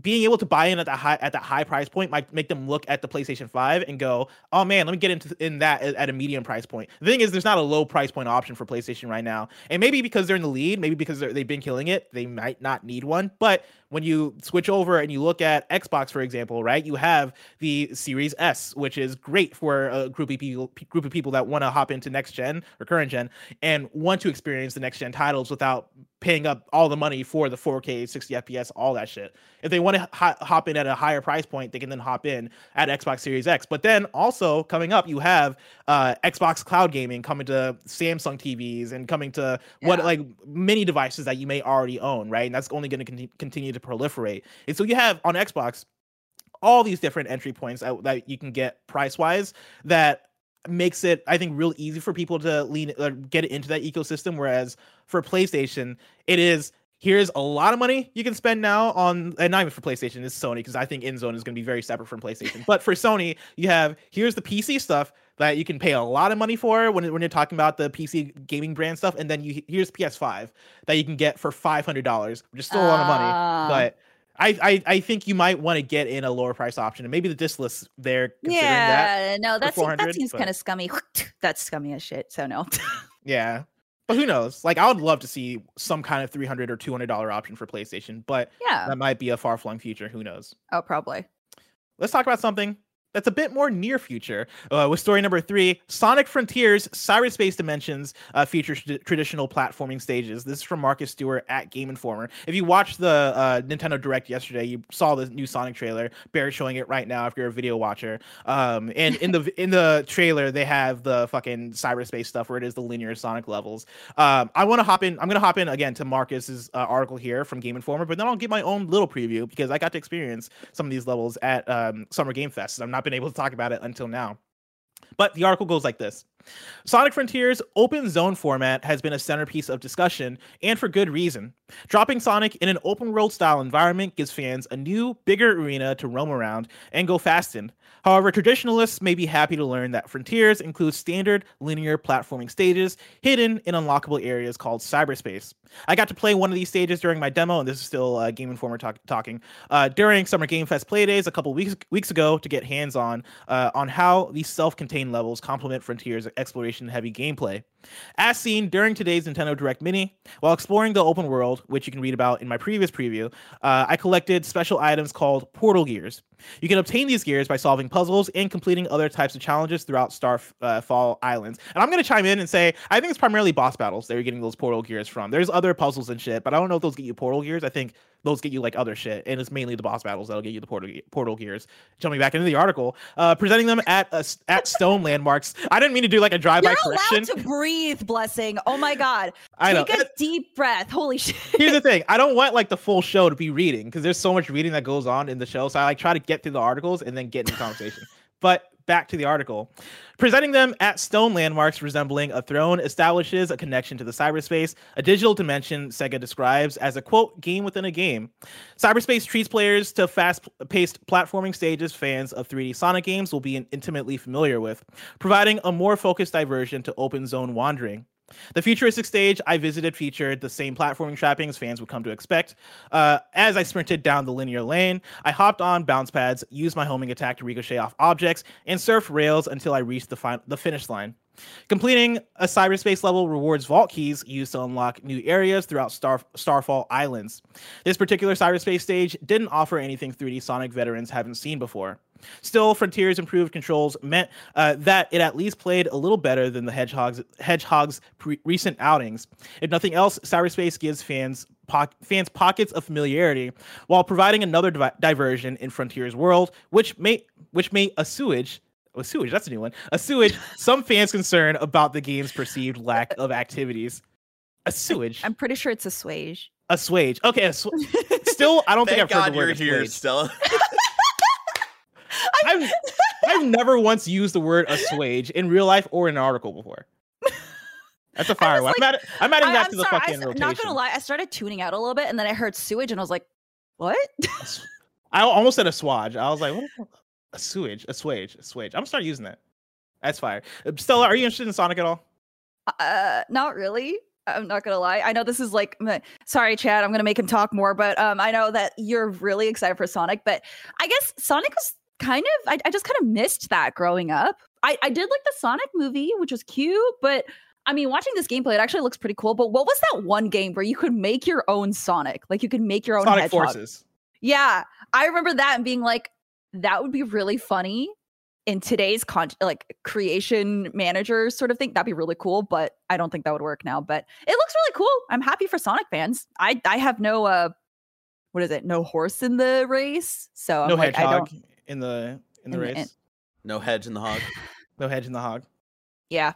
being able to buy in at that high at that high price point might make them look at the PlayStation 5 and go, "Oh man, let me get into in that at a medium price point." The thing is, there's not a low price point option for PlayStation right now, and maybe because they're in the lead, maybe because they've been killing it, they might not need one. But when you switch over and you look at Xbox, for example, right, you have the Series S, which is great for a group of people group of people that want to hop into next gen or current gen and want to experience the next gen titles without paying up all the money for the 4K, 60 FPS, all that shit. If they want to hop in at a higher price point, they can then hop in at Xbox Series X. But then also coming up, you have uh, Xbox Cloud Gaming coming to Samsung TVs and coming to yeah. what like many devices that you may already own, right? And that's only going to con- continue to proliferate. And so you have on Xbox all these different entry points that, that you can get price wise that makes it i think real easy for people to lean or get into that ecosystem whereas for playstation it is here's a lot of money you can spend now on and not even for playstation it's sony because i think InZone is going to be very separate from playstation but for sony you have here's the pc stuff that you can pay a lot of money for when, when you're talking about the pc gaming brand stuff and then you here's ps5 that you can get for $500 which is still a lot of money uh... but I, I, I think you might want to get in a lower price option, and maybe the diskless there. Yeah, that no, that's that seems kind of scummy. [LAUGHS] that's scummy as shit. So no. [LAUGHS] yeah, but who knows? Like, I would love to see some kind of three hundred or two hundred dollar option for PlayStation, but yeah, that might be a far flung future. Who knows? Oh, probably. Let's talk about something that's a bit more near future. Uh, with story number three, Sonic Frontiers Cyberspace Dimensions uh, features tr- traditional platforming stages. This is from Marcus Stewart at Game Informer. If you watched the uh, Nintendo Direct yesterday, you saw the new Sonic trailer. Bear's showing it right now if you're a video watcher. Um, and in the in the trailer, they have the fucking cyberspace stuff where it is the linear Sonic levels. Um, I want to hop in. I'm gonna hop in again to Marcus's uh, article here from Game Informer, but then I'll give my own little preview because I got to experience some of these levels at um, Summer Game Fest. I'm not been able to talk about it until now. But the article goes like this Sonic Frontiers' open zone format has been a centerpiece of discussion, and for good reason. Dropping Sonic in an open world style environment gives fans a new, bigger arena to roam around and go fast in. However, traditionalists may be happy to learn that Frontiers includes standard linear platforming stages hidden in unlockable areas called cyberspace. I got to play one of these stages during my demo, and this is still uh, Game Informer talk- talking uh, during Summer Game Fest playdays a couple weeks weeks ago to get hands on uh, on how these self-contained levels complement Frontiers' exploration heavy gameplay. As seen during today's Nintendo Direct Mini, while exploring the open world, which you can read about in my previous preview, uh, I collected special items called Portal Gears. You can obtain these gears by solving puzzles and completing other types of challenges throughout Starfall uh, Islands. And I'm going to chime in and say, I think it's primarily boss battles that you're getting those portal gears from. There's other puzzles and shit, but I don't know if those get you portal gears. I think those get you like other shit, and it's mainly the boss battles that'll get you the portal portal gears. Jumping back into the article, uh, presenting them at uh, at stone landmarks. I didn't mean to do like a drive by correction. You're allowed to breathe, blessing. Oh my god, [LAUGHS] I take know. a deep breath. Holy shit. Here's the [LAUGHS] thing: I don't want like the full show to be reading because there's so much reading that goes on in the show. So I like try to get through the articles and then get into the conversation. [LAUGHS] But back to the article. Presenting them at stone landmarks resembling a throne establishes a connection to the cyberspace, a digital dimension Sega describes as a quote game within a game. Cyberspace treats players to fast-paced platforming stages fans of 3D Sonic games will be intimately familiar with, providing a more focused diversion to open zone wandering. The futuristic stage I visited featured the same platforming trappings fans would come to expect. Uh, as I sprinted down the linear lane, I hopped on bounce pads, used my homing attack to ricochet off objects, and surfed rails until I reached the, the finish line. Completing a cyberspace level rewards vault keys used to unlock new areas throughout Star- Starfall Islands. This particular cyberspace stage didn't offer anything 3D Sonic veterans haven't seen before. Still, Frontiers' improved controls meant uh, that it at least played a little better than the Hedgehog's, Hedgehog's pre- recent outings. If nothing else, Cyberspace gives fans po- fans pockets of familiarity while providing another di- diversion in Frontiers' world, which may which may a sewage a sewage that's a new one a sewage [LAUGHS] some fans concern about the game's perceived lack of activities. A sewage. I'm pretty sure it's a swage. A swage. Okay. Sw- [LAUGHS] still, I don't think I've God heard the word you're here, Stella. [LAUGHS] I've I've never once used the word assuage in real life or in an article before. That's a [LAUGHS] fire one. Like, I'm, adding, I'm adding I, that I'm to sorry, the fucking I, rotation. Not gonna lie, I started tuning out a little bit, and then I heard sewage, and I was like, "What?" I almost said a swage. I was like, "What? A sewage? A swage? A swage?" I'm gonna start using that. That's fire. Uh, Stella, are you interested in Sonic at all? Uh, not really. I'm not gonna lie. I know this is like, sorry, Chad. I'm gonna make him talk more, but um, I know that you're really excited for Sonic. But I guess Sonic was kind of. I, I just kind of missed that growing up. I I did like the Sonic movie, which was cute, but I mean, watching this gameplay, it actually looks pretty cool. But what was that one game where you could make your own Sonic? Like you could make your own Sonic hedgehog. Forces. Yeah, I remember that and being like, that would be really funny in today's con like creation manager sort of thing. That'd be really cool, but I don't think that would work now. But it looks really cool. I'm happy for Sonic fans. I I have no uh, what is it? No horse in the race, so I'm no like, I don't. In the in the in race. in- No hedge in the hog. [LAUGHS] no hedge in the hog. Yeah,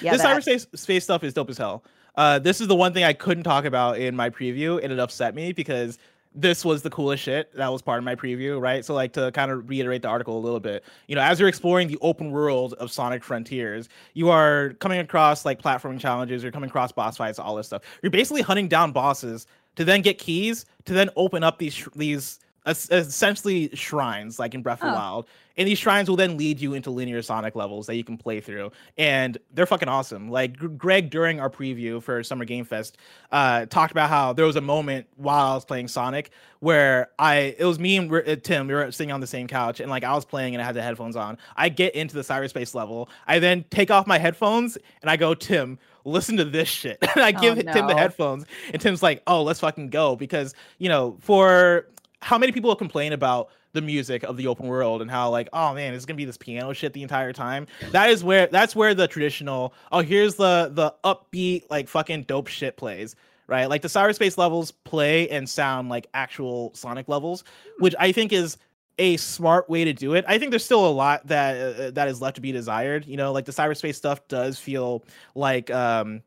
yeah. this that. cyberspace space stuff is dope as hell. Uh, this is the one thing I couldn't talk about in my preview, and it upset me because this was the coolest shit that was part of my preview, right? So, like to kind of reiterate the article a little bit, you know, as you're exploring the open world of Sonic Frontiers, you are coming across like platforming challenges, you're coming across boss fights, all this stuff. You're basically hunting down bosses to then get keys to then open up these these es- essentially shrines, like in Breath of the Oh. Wild. And these shrines will then lead you into linear Sonic levels that you can play through, and they're fucking awesome. Like Greg during our preview for Summer Game Fest, uh, talked about how there was a moment while I was playing Sonic where I it was me and uh, Tim we were sitting on the same couch and like I was playing and I had the headphones on. I get into the cyberspace level. I then take off my headphones and I go, Tim, listen to this shit. [LAUGHS] and I Oh, give Tim the headphones and Tim's like, oh, let's fucking go because you know for how many people complain about the music of the open world and how like oh man it's gonna be this piano shit the entire time? That is where that's where the traditional oh here's the the upbeat like fucking dope shit plays right? Like the cyberspace levels play and sound like actual sonic levels which i think is a smart way to do it. I think there's still a lot that uh, that is left to be desired you know? Like the cyberspace stuff does feel like um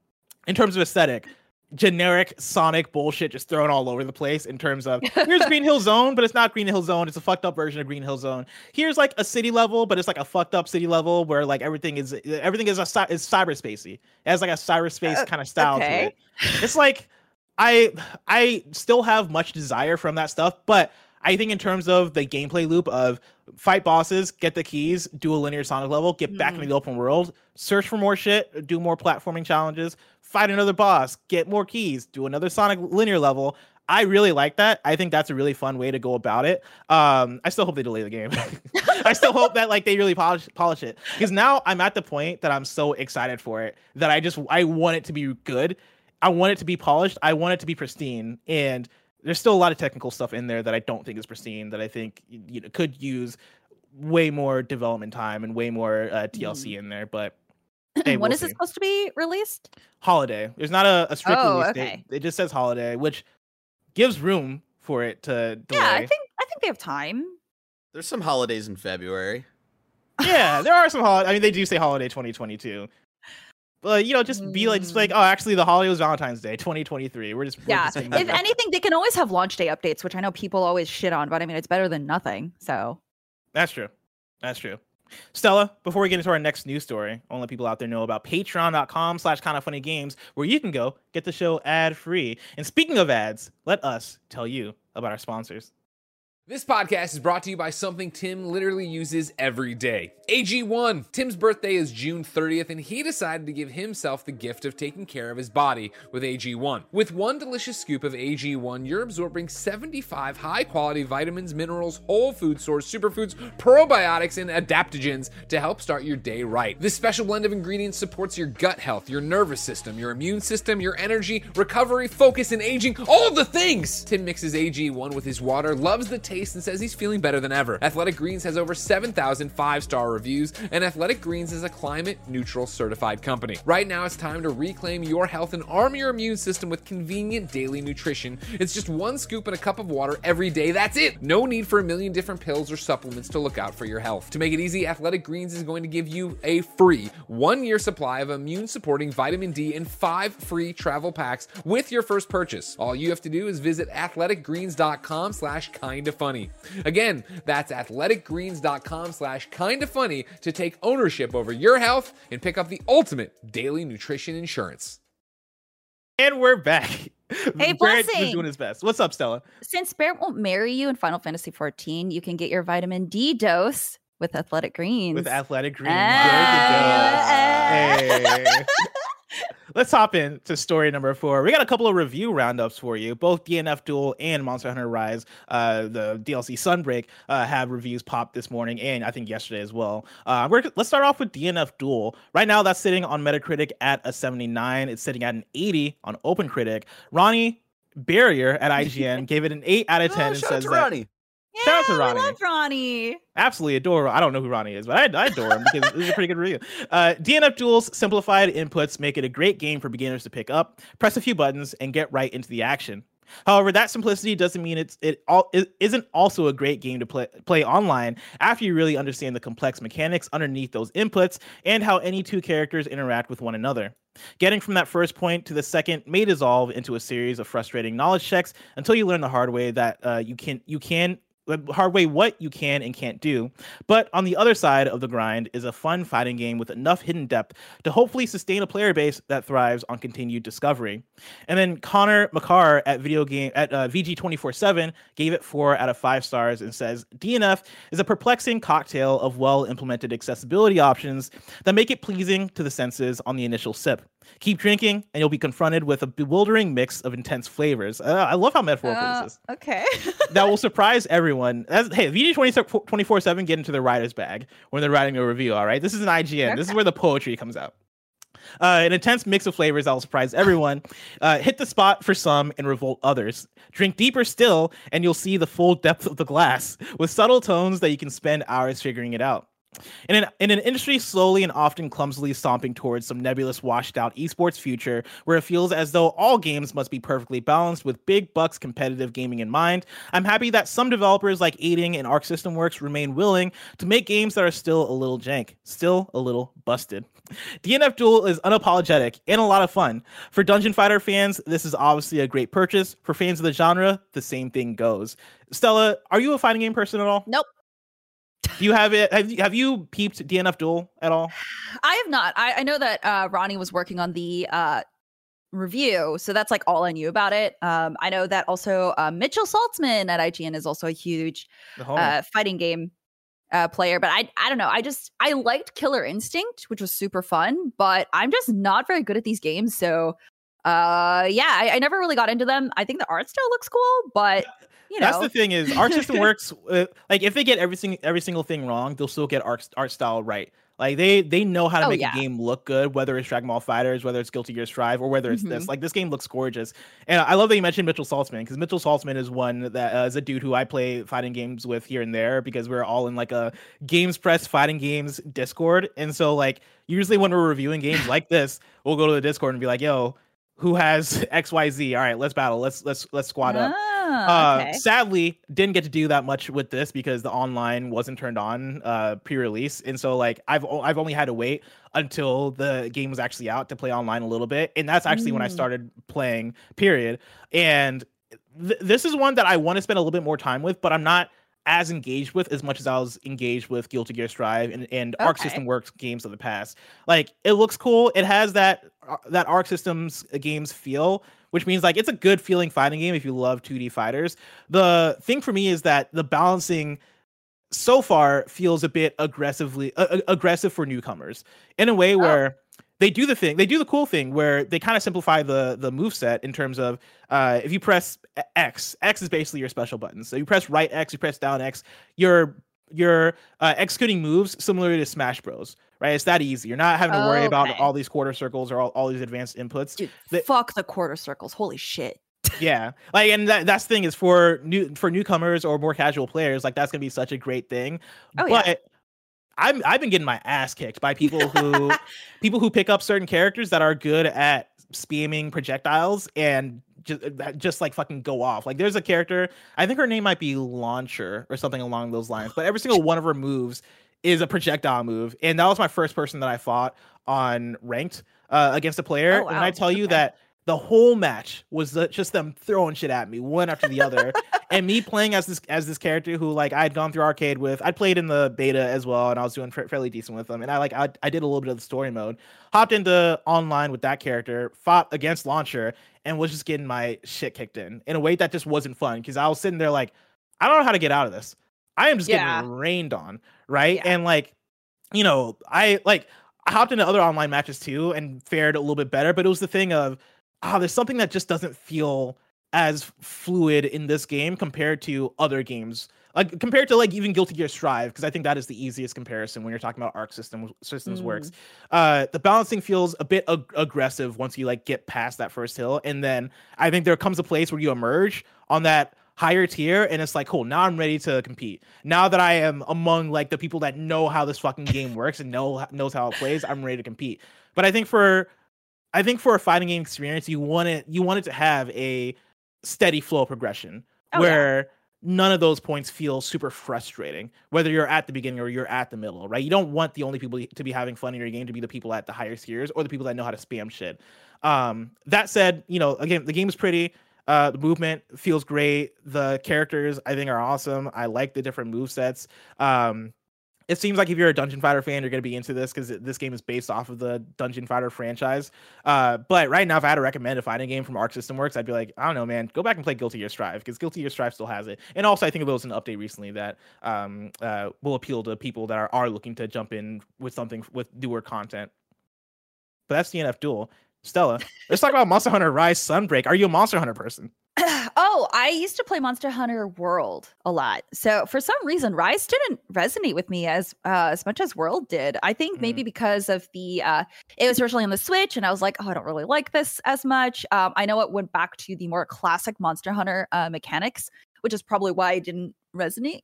in terms of aesthetic generic Sonic bullshit just thrown all over the place in terms of [LAUGHS] here's Green Hill Zone, but it's not Green Hill Zone. It's a fucked up version of Green Hill Zone. Here's like a city level, but it's like a fucked up city level where like everything is everything is a is cyberspacey. It has like a cyberspace Uh, kind of style okay. to it. It's like I I still have much desire from that stuff, but I think in terms of the gameplay loop of fight bosses, get the keys, do a linear Sonic level, get back into the open world, search for more shit, do more platforming challenges, fight another boss, get more keys, do another Sonic linear level. I really like that. I think that's a really fun way to go about it. Um, I still hope they delay the game. [LAUGHS] I still hope that like they really polish polish it because now I'm at the point that I'm so excited for it that I just I want it to be good. I want it to be polished. I want it to be pristine. And there's still a lot of technical stuff in there that I don't think is pristine that I think you know could use way more development time and way more uh, TLC in there. But [CLEARS THROAT] hey, when we'll is this see. supposed to be released? holiday? There's not a, a strict Oh, release okay. date. It just says holiday, which gives room for it to delay. Yeah, I think I think they have time. There's some holidays in February. yeah, there are some holidays. I mean, they do say holiday [LAUGHS] 2022. But you know, just be like, just like, mm. oh, actually, the holiday was Valentine's Day, 2023. We're just we're Yeah. just if that. anything, they can always have launch day updates, which I know people always shit on, but I mean it's better than nothing. So That's true. That's true. Stella, before we get into our next news story, I want to let people out there know about patreon.com slash kind of funny games, where you can go get the show ad free. And speaking of ads, let us tell you about our sponsors. This podcast is brought to you by something Tim literally uses every day AG1. Tim's birthday is June 30th, and he decided to give himself the gift of taking care of his body with AG1. With one delicious scoop of AG1, you're absorbing 75 high quality vitamins, minerals, whole food source, superfoods, probiotics, and adaptogens to help start your day right. This special blend of ingredients supports your gut health, your nervous system, your immune system, your energy, recovery, focus, and aging all the things. Tim mixes AG1 with his water, loves the taste, and says he's feeling better than ever. Athletic Greens has over 7,000 five star reviews, and Athletic Greens is a climate neutral certified company. Right now, it's time to reclaim your health and arm your immune system with convenient daily nutrition. It's just one scoop in a cup of water every day. That's it. No need for a million different pills or supplements to look out for your health. To make it easy, Athletic Greens is going to give you a free one year supply of immune supporting vitamin D and five free travel packs with your first purchase. All you have to do is visit athleticgreens.com slash kinda funny. Again, that's athleticgreens.com slash kinda funny to take ownership over your health and pick up the ultimate daily nutrition insurance. And we're back. Hey, [LAUGHS] Barrett is doing his best. What's up, Stella? since Barrett won't marry you in Final Fantasy 14, you can get your vitamin D dose with Athletic Greens. With Athletic Greens. Ah, there you go. Hey. [LAUGHS] let's hop into story number four. We got a couple of review roundups for you. Both DNF Duel and Monster Hunter Rise, uh, the DLC Sunbreak, uh, have reviews popped this morning and I think yesterday as well. Uh, we're, let's start off with DNF Duel. Right now, that's sitting on Metacritic at a 79. It's sitting at an 80 on OpenCritic. Ronnie Barrier at IGN [LAUGHS] gave it an 8 out of 10 Oh, and says that Ronnie. Yeah, Shout out to Ronnie. love Ronnie. absolutely adore. I don't know who Ronnie is, but I, I adore him because this is a pretty good review. Uh, DNF Duel's simplified inputs make it a great game for beginners to pick up. Press a few buttons and get right into the action. However, that simplicity doesn't mean it's it all it isn't also a great game to play play online after you really understand the complex mechanics underneath those inputs and how any two characters interact with one another. Getting from that first point to the second may dissolve into a series of frustrating knowledge checks until you learn the hard way that uh, you can you can the hard way what you can and can't do. But on the other side of the grind is a fun fighting game with enough hidden depth to hopefully sustain a player base that thrives on continued discovery. And then Connor Makar at video game at uh, VG247 gave it four out of five stars and says DNF is a perplexing cocktail of well implemented accessibility options that make it pleasing to the senses on the initial sip. Keep drinking, and you'll be confronted with a bewildering mix of intense flavors. Uh, I love how metaphorical Uh, this is okay. [LAUGHS] that will surprise everyone. That's, hey, VG 24 7 get into the writer's bag when they're writing a review, all right? This is an IGN. This is where the poetry comes out. Uh, an intense mix of flavors that will surprise everyone. Uh, hit the spot for some and revolt others. Drink deeper still, and you'll see the full depth of the glass with subtle tones that you can spend hours figuring it out. In an, in an industry slowly and often clumsily stomping towards some nebulous, washed out esports future where it feels as though all games must be perfectly balanced with big bucks competitive gaming in mind, I'm happy that some developers like Eighting and Arc System Works remain willing to make games that are still a little jank, still a little busted. DNF Duel is unapologetic and a lot of fun. For Dungeon Fighter fans, this is obviously a great purchase. For fans of the genre, the same thing goes. Stella, are you a fighting game person at all? Nope. Do you have it? Have you, have you peeped DNF Duel at all? I have not. I, I know that uh, Ronnie was working on the uh, review, so that's like all I knew about it. Um, I know that also uh, Mitchell Saltzman at IGN is also a huge uh, fighting game uh, player, but I I don't know. I just I liked Killer Instinct, which was super fun, but I'm just not very good at these games. So uh, yeah, I, I never really got into them. I think the art style looks cool, but [LAUGHS] you know, That's the thing is, Arc System [LAUGHS] Works. Uh, like if they get everything, every single thing wrong, they'll still get art art style right. Like they they know how to Oh, make yeah. a game look good, whether it's Dragon Ball FighterZ, whether it's Guilty Gear Strive, or whether it's this. Mhm. Like this game looks gorgeous, and I love that you mentioned Mitchell Saltzman because Mitchell Saltzman is one that uh, is a dude who I play fighting games with here and there because we're all in like a Games Press fighting games Discord, and so like usually when we're reviewing games like [LAUGHS] this, we'll go to the Discord and be like, "Yo, who has X Y Z? All right, let's battle. Let's let's let's squad up." Ah, Uh, okay. sadly, didn't get to do that much with this because the online wasn't turned on uh, pre-release, and so like I've o- I've only had to wait until the game was actually out to play online a little bit, and that's actually when I Mm. started playing. Period. And th- this is one that I want to spend a little bit more time with, but I'm not as engaged with as much as I was engaged with Guilty Gear Strive and, and Arc System Works games of the past. Like it looks cool. It has that uh, that Arc Systems games feel, which means like it's a good feeling fighting game if you love 2D fighters. The thing for me is that the balancing so far feels a bit aggressively uh, aggressive for newcomers. In a way where they do the thing they do the cool thing where they kind of simplify the the move set in terms of uh if you press x x is basically your special button. So you press right x you press down x you're you're uh, executing moves similar to smash bros right it's that easy you're not having to worry about all these quarter circles or all, all these advanced inputs Dude, the- fuck the quarter circles. Holy shit. yeah like and that, that's the thing is for new for newcomers or more casual players like that's gonna be such a great thing Oh, yeah. but I'm, I've been getting my ass kicked by people who [LAUGHS] people who pick up certain characters that are good at spamming projectiles and just just like fucking go off. Like there's a character, I think her name might be Launcher or something along those lines, but every single one of her moves is a projectile move, and that was my first person that I fought on ranked uh, against a player. Oh, And. I tell you Okay. that the whole match was the, just them throwing shit at me one after the other [LAUGHS] and me playing as this as this character who like I had gone through arcade with. I played in the beta as well, and I was doing fa- fairly decent with them. And I like I, I did a little bit of the story mode, hopped into online with that character, fought against Launcher, and was just getting my shit kicked in in a way that just wasn't fun because I was sitting there like I don't know how to get out of this. I am just Yeah. getting rained on, right? Yeah. And like you know, I like. I hopped into other online matches too and fared a little bit better, but it was the thing of ah, oh, there's something that just doesn't feel as fluid in this game compared to other games like compared to like even Guilty Gear Strive, because I think that is the easiest comparison when you're talking about Arc system systems mm. works. Uh, the balancing feels a bit ag- aggressive once you like get past that first hill, and then I think there comes a place where you emerge on that higher tier, and it's like, cool, now I'm ready to compete. Now that I am among like the people that know how this fucking game works and know knows how it plays, I'm ready to compete. But I think for I think for a fighting game experience, you want it you want it to have a steady flow of progression oh, where yeah none of those points feel super frustrating, whether you're at the beginning or you're at the middle, right? You don't want the only people to be having fun in your game to be the people at the higher tiers or the people that know how to spam shit. Um, that said, you know, again, the game is pretty. Uh, the movement feels great. The characters I think are awesome. I like the different move sets. Um, it seems like if you're a Dungeon Fighter fan, you're going to be into this because this game is based off of the Dungeon Fighter franchise. Uh, but right now, if I had to recommend a fighting game from Arc System Works, I'd be like, I don't know, man, go back and play Guilty Gear Strive because Guilty Gear Strive still has it. And also, I think there was an update recently that um, uh, will appeal to people that are, are looking to jump in with something with newer content. But that's DNF Duel. Stella, let's talk about Monster Hunter Rise Sunbreak. Are you a Monster Hunter person? [CLEARS THROAT] oh, I used to play Monster Hunter World a lot. So for some reason, Rise didn't resonate with me as uh, as much as World did. I think mm. maybe because of the uh, it was originally on the Switch, and I was like, oh, I don't really like this as much. Um, I know it went back to the more classic Monster Hunter uh, mechanics, which is probably why it didn't resonate.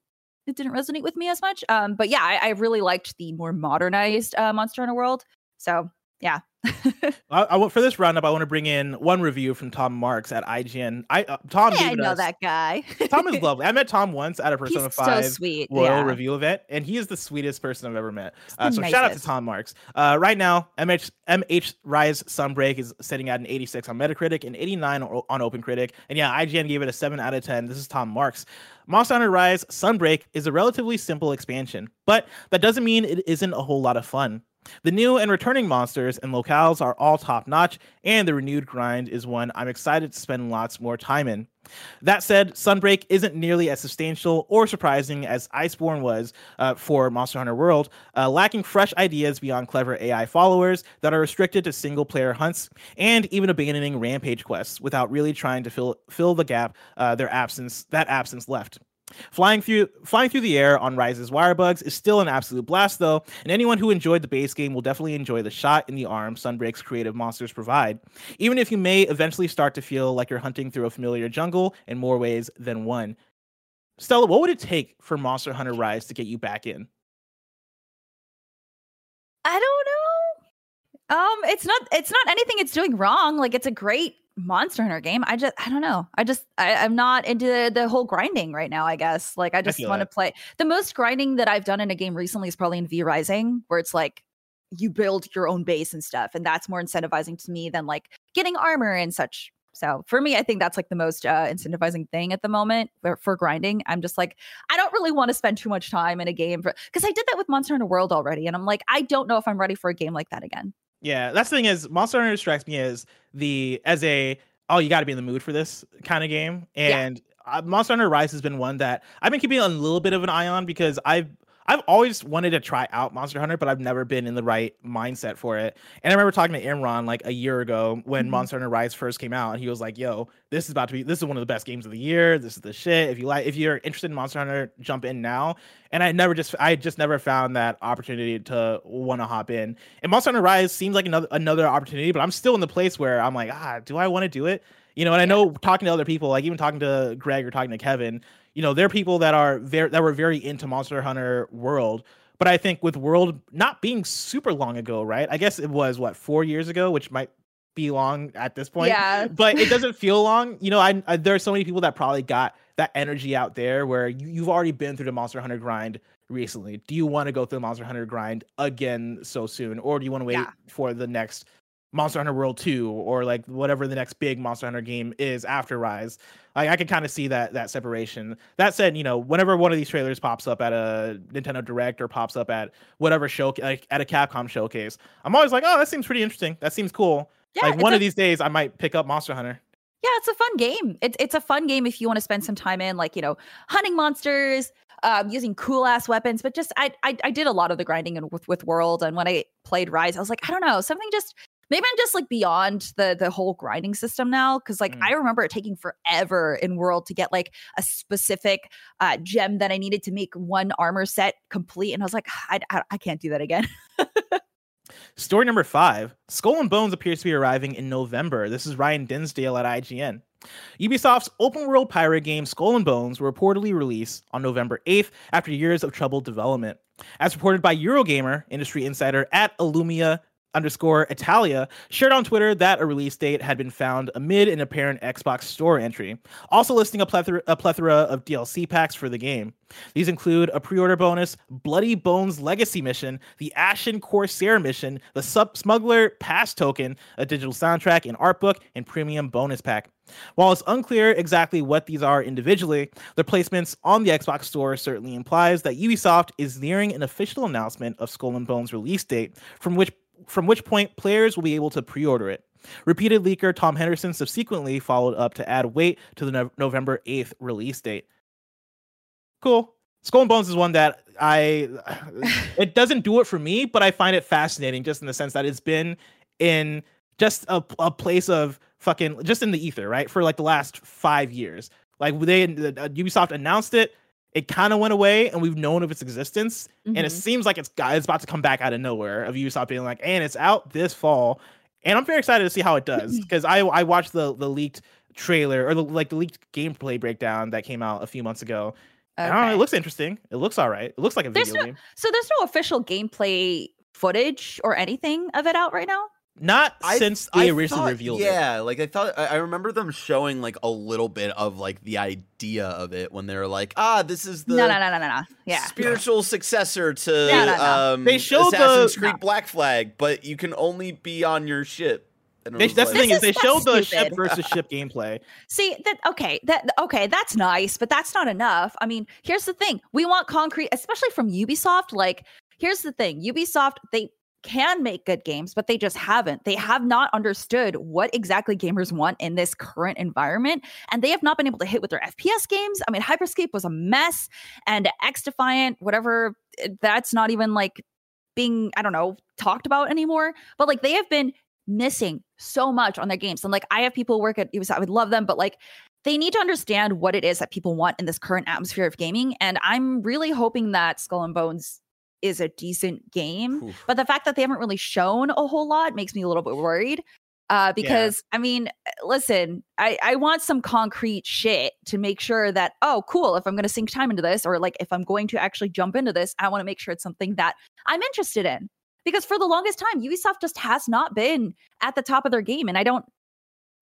It didn't resonate with me as much. Um, but yeah, I, I really liked the more modernized uh, Monster Hunter World. So yeah, [LAUGHS] I, I, for this roundup, I want to bring in one review from Tom Marks at IGN. I uh, Tom, hey, I know us, that guy. Tom is [LAUGHS] lovely. I met Tom once at a Persona He's Five so sweet. Royal yeah. Review event, and he is the sweetest person I've ever met. Uh, so nicest. shout out to Tom Marks. Uh, right now, MH MH Rise Sunbreak is sitting at an 86 on Metacritic and 89 on OpenCritic, and yeah, IGN gave it a seven out of 10. This is Tom Marks. Monster Hunter Rise Sunbreak is a relatively simple expansion, but that doesn't mean it isn't a whole lot of fun. The new and returning monsters and locales are all top notch, and the renewed grind is one I'm excited to spend lots more time in. That said, Sunbreak isn't nearly as substantial or surprising as Iceborne was uh, for Monster Hunter World, uh, lacking fresh ideas beyond clever AI followers that are restricted to single player hunts, and even abandoning rampage quests without really trying to fill fill the gap uh, their absence that absence left. Flying through flying through the air on Rise's wirebugs is still an absolute blast though, and anyone who enjoyed the base game will definitely enjoy the shot in the arm Sunbreak's creative monsters provide, even if you may eventually start to feel like you're hunting through a familiar jungle in more ways than one. Stella, what would it take for Monster Hunter Rise to get you back in? I don't know. Um, it's not it's not anything it's doing wrong. Like it's a great Monster Hunter game. I just I don't know. I just I, am not into the, the, whole grinding right now, I guess. Like I just want to play. The most grinding that I've done in a game recently is probably in V Rising, where it's like you build your own base and stuff. And that's more incentivizing to me than like getting armor and such. So for me, I think that's like the most uh, incentivizing thing at the moment for, for grinding. I'm just like, I don't really want to spend too much time in a game because I did that with Monster Hunter World already, and I'm like, I don't know if I'm ready for a game like that again. Yeah, that's the thing is Monster Hunter strikes me as the as a oh you got to be in the mood for this kind of game, and yeah. uh, Monster Hunter Rise has been one that I've been keeping a little bit of an eye on because I've I've always wanted to try out Monster Hunter, but I've never been in the right mindset for it. And I remember talking to Imran like a year ago when mm-hmm. Monster Hunter Rise first came out, and he was like, "Yo, this is about to be this is one of the best games of the year. This is the shit. If you like, if you're interested in Monster Hunter, jump in now." And I never just I just never found that opportunity to want to hop in. And Monster Hunter Rise seems like another another opportunity, but I'm still in the place where I'm like, ah, do I want to do it? You know, and I know talking to other people, like even talking to Greg or talking to Kevin, you know, they're people that are very that were very into Monster Hunter World. But I think with World not being super long ago, right? I guess it was what four years ago, which might be long at this point. Yeah. But it doesn't feel long. You know, I, I there are so many people that probably got that energy out there where you, you've already been through the Monster Hunter grind recently. Do you want to go through the Monster Hunter grind again so soon, or do you want to wait yeah. for the next Monster Hunter World 2 or like whatever the next big Monster Hunter game is after Rise. Like I can kind of see that that separation. That said, you know, whenever one of these trailers pops up at a Nintendo Direct or pops up at whatever show like at a Capcom showcase, I'm always like, "Oh, that seems pretty interesting. That seems cool." Yeah, like one a- of these days I might pick up Monster Hunter. Yeah, it's a fun game. It's it's a fun game if you want to spend some time in like, you know, hunting monsters, um, using cool ass weapons. But just I, I I did a lot of the grinding and with with World, and when I played Rise, I was like, I don't know, something just maybe I'm just like beyond the the whole grinding system now because like Mm. I remember it taking forever in World to get like a specific uh, gem that I needed to make one armor set complete, and I was like, I I, I can't do that again. [LAUGHS] Story number five Skull and Bones appears to be arriving in November. This is Ryan Dinsdale at IGN. Ubisoft's open world pirate game Skull and Bones will reportedly release on November 8th after years of troubled development. As reported by Eurogamer, industry insider at Illumia underscore Italia shared on Twitter that a release date had been found amid an apparent Xbox Store entry, also listing a plethora, a plethora of DLC packs for the game. These include a pre-order bonus, Bloody Bones Legacy mission, the Ashen Corsair mission, the Sub Smuggler Pass token, a digital soundtrack, an art book, and premium bonus pack. While it's unclear exactly what these are individually, their placements on the Xbox Store certainly implies that Ubisoft is nearing an official announcement of Skull and Bones release date, from which from which point players will be able to pre-order it. Repeated leaker Tom Henderson subsequently followed up to add weight to the no- November 8th release date. Cool. Skull and Bones is one that I [SIGHS] it doesn't do it for me, but I find it fascinating just in the sense that it's been in just a, a place of fucking just in the ether, right? For like the last five years. Like they uh, Ubisoft announced it, it kind of went away, and we've known of its existence, and it Mhm. seems like it's got it's about to come back out of nowhere. Of Ubisoft being like, and it's out this fall, and I'm very excited to see how it does [CLEARS THROAT] because I I watched the the leaked trailer or the, like the leaked gameplay breakdown that came out a few months ago. Don't know, Okay. it looks interesting. It looks all right. It looks like a There's video no- game. So there's no official gameplay footage or anything of it out right now. Not I- since I they originally thought- revealed it. Yeah, like I thought I, I remember them showing like a little bit of like the idea of it when they were like, ah, this is the no, no, no, no, no, no. Yeah. spiritual successor to No, no, no. um They showed Assassin's the- Creed No. Black Flag, but you can only be on your ship. And They, was that's the thing is This they is- showed the ship versus ship gameplay. [LAUGHS] See that okay, that okay, that's nice, but that's not enough. I mean, here's the thing. We want concrete, especially from Ubisoft. Like, here's the thing. Ubisoft, they can make good games, but they just haven't. They have not understood what exactly gamers want in this current environment, and they have not been able to hit with their FPS games. I mean, Hyperscape was a mess, and X Defiant, whatever, eh, that's not even like being, I don't know, talked about anymore. But like they have been missing so much on their games. And like I have people work at I would love them, but like they need to understand what it is that people want in this current atmosphere of gaming. And I'm really hoping that Skull and Bones is a decent game. Oof. But the fact that they haven't really shown a whole lot makes me a little bit worried. Uh, because I mean, listen, I, I want some concrete shit to make sure that, oh, cool, if I'm going to sink time into this, or like if I'm going to actually jump into this, I want to make sure it's something that I'm interested in. Because for the longest time, Ubisoft just has not been at the top of their game. And I don't,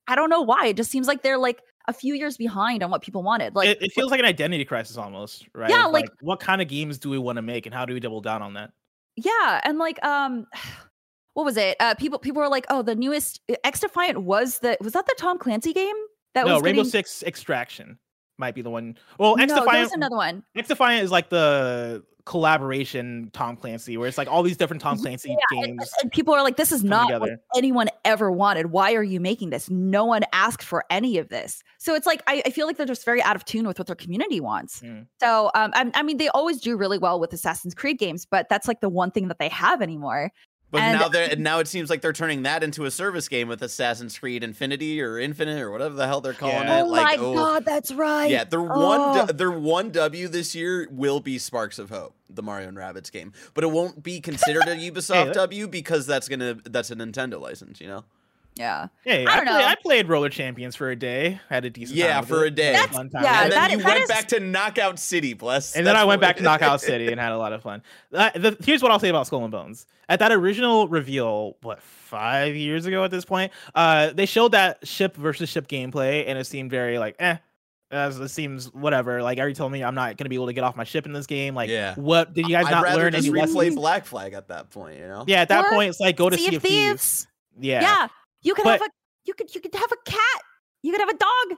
I don't know why. It just seems like they're like a few years behind on what people wanted. Like, it, it feels like an identity crisis almost, right? Yeah, Of, like- what kind of games do we want to make, and how do we double down on that? Yeah, and like um [SIGHS] what was it? Uh people people were like, "Oh, the newest X Defiant was the was that the Tom Clancy game?" That was no, was Rainbow getting... Six Extraction might be the one. Well, X No, Defiant, another one. X Defiant is like the collaboration Tom Clancy, where it's like all these different Tom Clancy Yeah, games and people are like, "This is not what anyone ever wanted. Why are you making this? No one asked for any of this." So it's like I, I feel like they're just very out of tune with what their community wants. Mm. So um, I, I mean, they always do really well with Assassin's Creed games, but that's like the one thing that they have anymore. But And- now they're now it seems like they're turning that into a service game with Assassin's Creed Infinity or Infinite or whatever the hell they're calling Yeah. it. oh like, my oh. god, that's right. Yeah, their Oh. one their one W this year will be Sparks of Hope, the Mario and Rabbids game, but it won't be considered a [LAUGHS] Ubisoft that- W because that's gonna that's a Nintendo license, you know. Yeah. Hey, I I, don't play, know. I played Roller Champions for a day. Had a decent Yeah, time with for it. a day. Had That's- fun time yeah, and then that- you that went is- back to Knockout City, bless. and then I went back to Knockout City and had a lot of fun. Uh, the, here's what I'll say about Skull and Bones. At that original reveal, what five years ago at this point, uh, they showed that ship versus ship gameplay, and it seemed very like, eh. As it seems whatever. Like, are you telling me I'm not gonna be able to get off my ship in this game? Like, Yeah. what did you guys I'd not rather learn just any replay lessons? Black Flag at that point, you know. Yeah, at that Or point, it's like go to Sea Sea of of Thieves. Thieves. Yeah. Yeah. You could But- have a you could you could have a cat. You could have a dog.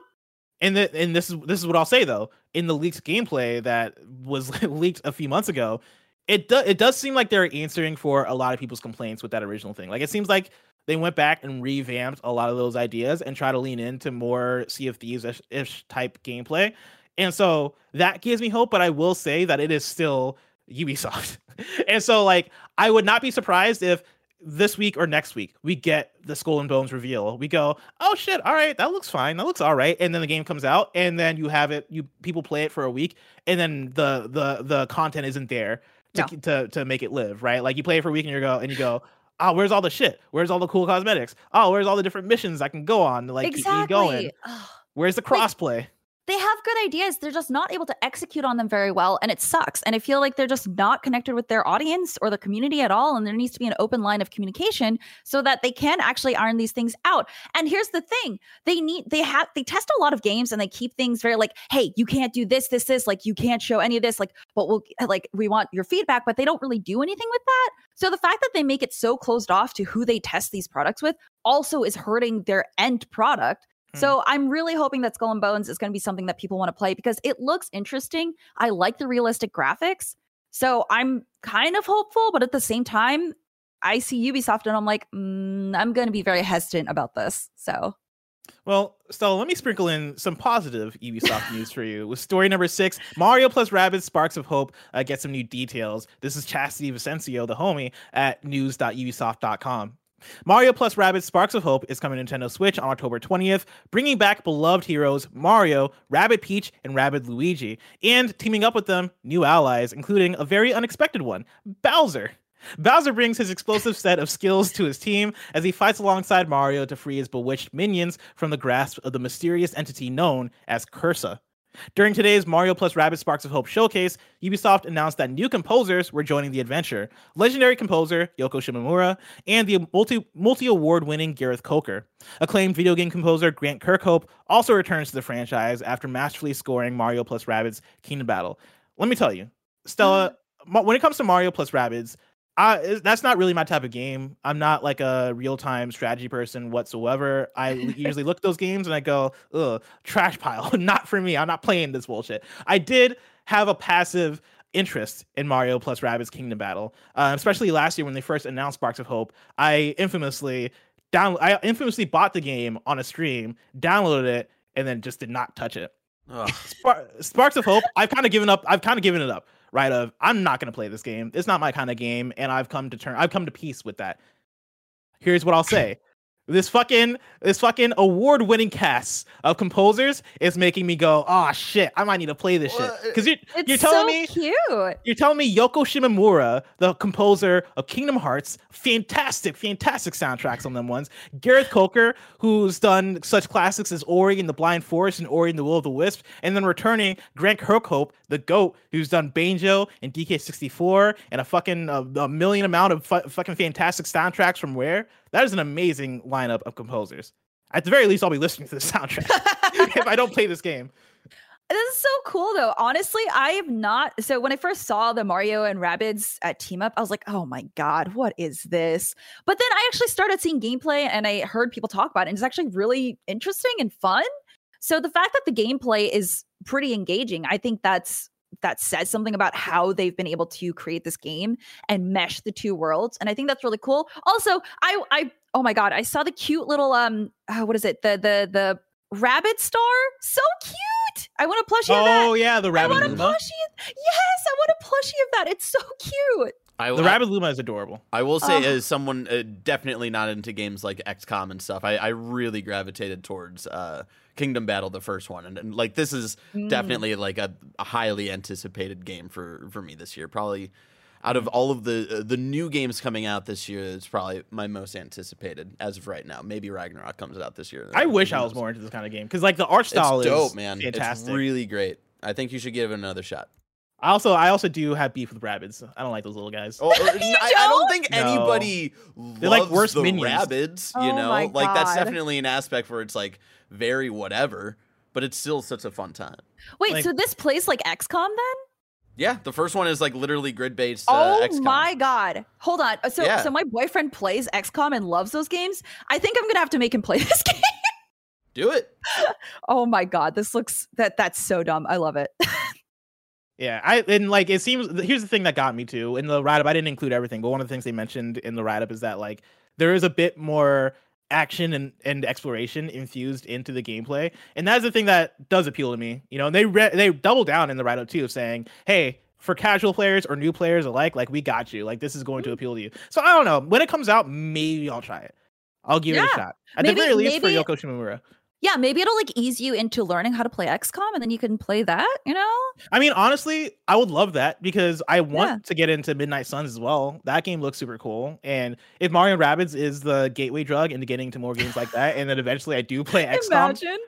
And the, and this is this is what I'll say though. In the leaked gameplay that was [LAUGHS] leaked a few months ago, it does it does seem like they're answering for a lot of people's complaints with that original thing. Like it seems like they went back and revamped a lot of those ideas and try to lean into more Sea of Thieves ish type gameplay. And so that gives me hope, but I will say that it is still Ubisoft. [LAUGHS] and so like I would not be surprised if this week or next week we get the skull and bones reveal. We go oh shit all right that looks fine that looks all right and then the game comes out and then you have it you people play it for a week and then the the the content isn't there to No. to, to make it live right? Like you play it for a week and you go and you go oh where's all the shit? Where's all the cool cosmetics? Oh where's all the different missions i can go on to like keep me exactly. going? Where's the Like, crossplay they have good ideas. They're just not able to execute on them very well. And it sucks. And I feel like they're just not connected with their audience or the community at all. And there needs to be an open line of communication so that they can actually iron these things out. And here's the thing they need, they have, they test a lot of games and they keep things very like, hey, you can't do this, this, this. Like, you can't show any of this. Like, but we'll, like, we want your feedback, but they don't really do anything with that. So the fact that they make it so closed off to who they test these products with also is hurting their end product. Hmm. So I'm really hoping that Skull and Bones is going to be something that people want to play because it looks interesting. I like the realistic graphics. So I'm kind of hopeful, but at the same time, I see Ubisoft and I'm like, mm, I'm going to be very hesitant about this. So Well, Stella, let me sprinkle in some positive Ubisoft [LAUGHS] news for you. With story number six, Mario plus Rabbids Sparks of Hope uh, get some new details. This is Chastity Vicencio, the homie, at news.ubisoft.com. Mario plus Rabbids Sparks of Hope is coming to Nintendo Switch on October 20th, bringing back beloved heroes Mario, Rabbid Peach, and Rabbid Luigi, and teaming up with them, new allies, including a very unexpected one, Bowser. Bowser brings his explosive set of skills to his team as he fights alongside Mario to free his bewitched minions from the grasp of the mysterious entity known as Cursa. During today's Mario plus Rabbids Sparks of Hope showcase, Ubisoft announced that new composers were joining the adventure. Legendary composer Yoko Shimomura and the multi multi award winning Gareth Coker. Acclaimed video game composer Grant Kirkhope also returns to the franchise after masterfully scoring Mario plus Rabbids Kingdom Battle. Let me tell you, Stella, mm. Ma- when it comes to Mario plus Rabbids, I, that's not really my type of game. I'm not like a real time strategy person whatsoever. I [LAUGHS] usually look at those games and I go, ugh, trash pile. [LAUGHS] not for me. I'm not playing this bullshit. I did have a passive interest in Mario plus Rabbids Kingdom Battle, uh, especially last year when they first announced Sparks of Hope. I infamously down I infamously bought the game on a stream, downloaded it, and then just did not touch it. Spar- Sparks of Hope, I've kind of given up. I've kind of given it up, right? Of I'm not gonna play this game. It's not my kind of game, and I've come to turn. I've come to peace with that. Here's what I'll [CLEARS THROAT] say: this fucking this fucking award winning cast of composers is making me go, oh shit, I might need to play this shit. Because you're you're telling so me cute. you're telling me Yoko Shimomura, the composer of Kingdom Hearts, fantastic, fantastic soundtracks on them ones. Gareth Coker, who's done such classics as Ori and the Blind Forest and Ori and the Will of the Wisp, and then returning Grant Kirkhope, the GOAT, who's done Banjo and DK64 and a fucking uh, a million amount of fu- fucking fantastic soundtracks from where? That is an amazing lineup of composers. At the very least, I'll be listening to the soundtrack [LAUGHS] if I don't play this game. This is so cool though. Honestly, I have not. So when I first saw the Mario and Rabbids at team up, I was like, oh my God, what is this? But then I actually started seeing gameplay and I heard people talk about it, and it's actually really interesting and fun. So the fact that the gameplay is pretty engaging, I think that's that says something about how they've been able to create this game and mesh the two worlds. And I think that's really cool. Also, I I oh my god, I saw the cute little um uh, what is it? The the the rabbit star. So cute. I want a plushie of that. Oh yeah, the rabbit I want a plushie. Yes, I want a plushie of that. It's so cute. I, The I- Rabbid Luma is adorable. I will say, Oh. as someone uh, definitely not into games like XCOM and stuff, I, I really gravitated towards uh, Kingdom Battle, the first one, and, and like this is Mm. definitely like a, a highly anticipated game for for me this year. Probably out of all of the uh, the new games coming out this year, it's probably my most anticipated as of right now. Maybe Ragnarok comes out this year. I wish I was more into this kind of game because like the art style It's is dope, man. fantastic. It's really great. I think you should give it another shot. I also I also do have beef with Rabbids. I don't like those little guys. Oh, [LAUGHS] or- I, I don't don't? think No. anybody They're like worse the minions. Rabbids. You Oh know, my like that's definitely an aspect where it's like very whatever, but it's still such a fun time. Wait, Like- so this plays like XCOM then? Yeah, the first one is like literally grid based. Uh, oh XCOM. my god. Hold on. So Yeah. so my boyfriend plays XCOM and loves those games. I think I'm going to have to make him play [LAUGHS] this game. Do it. [LAUGHS] oh my god, this looks that that's so dumb. I love it. [LAUGHS] Yeah, I and like it seems. Here's the thing that got me to in the write up. I didn't include everything, but one of the things they mentioned in the write up is that like there is a bit more action and, and exploration infused into the gameplay, and that's the thing that does appeal to me. You know, and they re- they double down in the write up too, saying, "Hey, for casual players or new players alike, like we got you. Like this is going to mm. appeal to you." So I don't know. When it comes out, maybe I'll try it. I'll give it a shot. At Maybe- the very least maybe- for Yoko Shimomura. Yeah, maybe it'll like ease you into learning how to play XCOM and then you can play that, you know? I mean, honestly, I would love that because I want Yeah. to get into Midnight Suns as well. That game looks super cool. And if Mario and Rabbids is the gateway drug into getting into more games like that, and then eventually I do [LAUGHS] play XCOM, Imagine.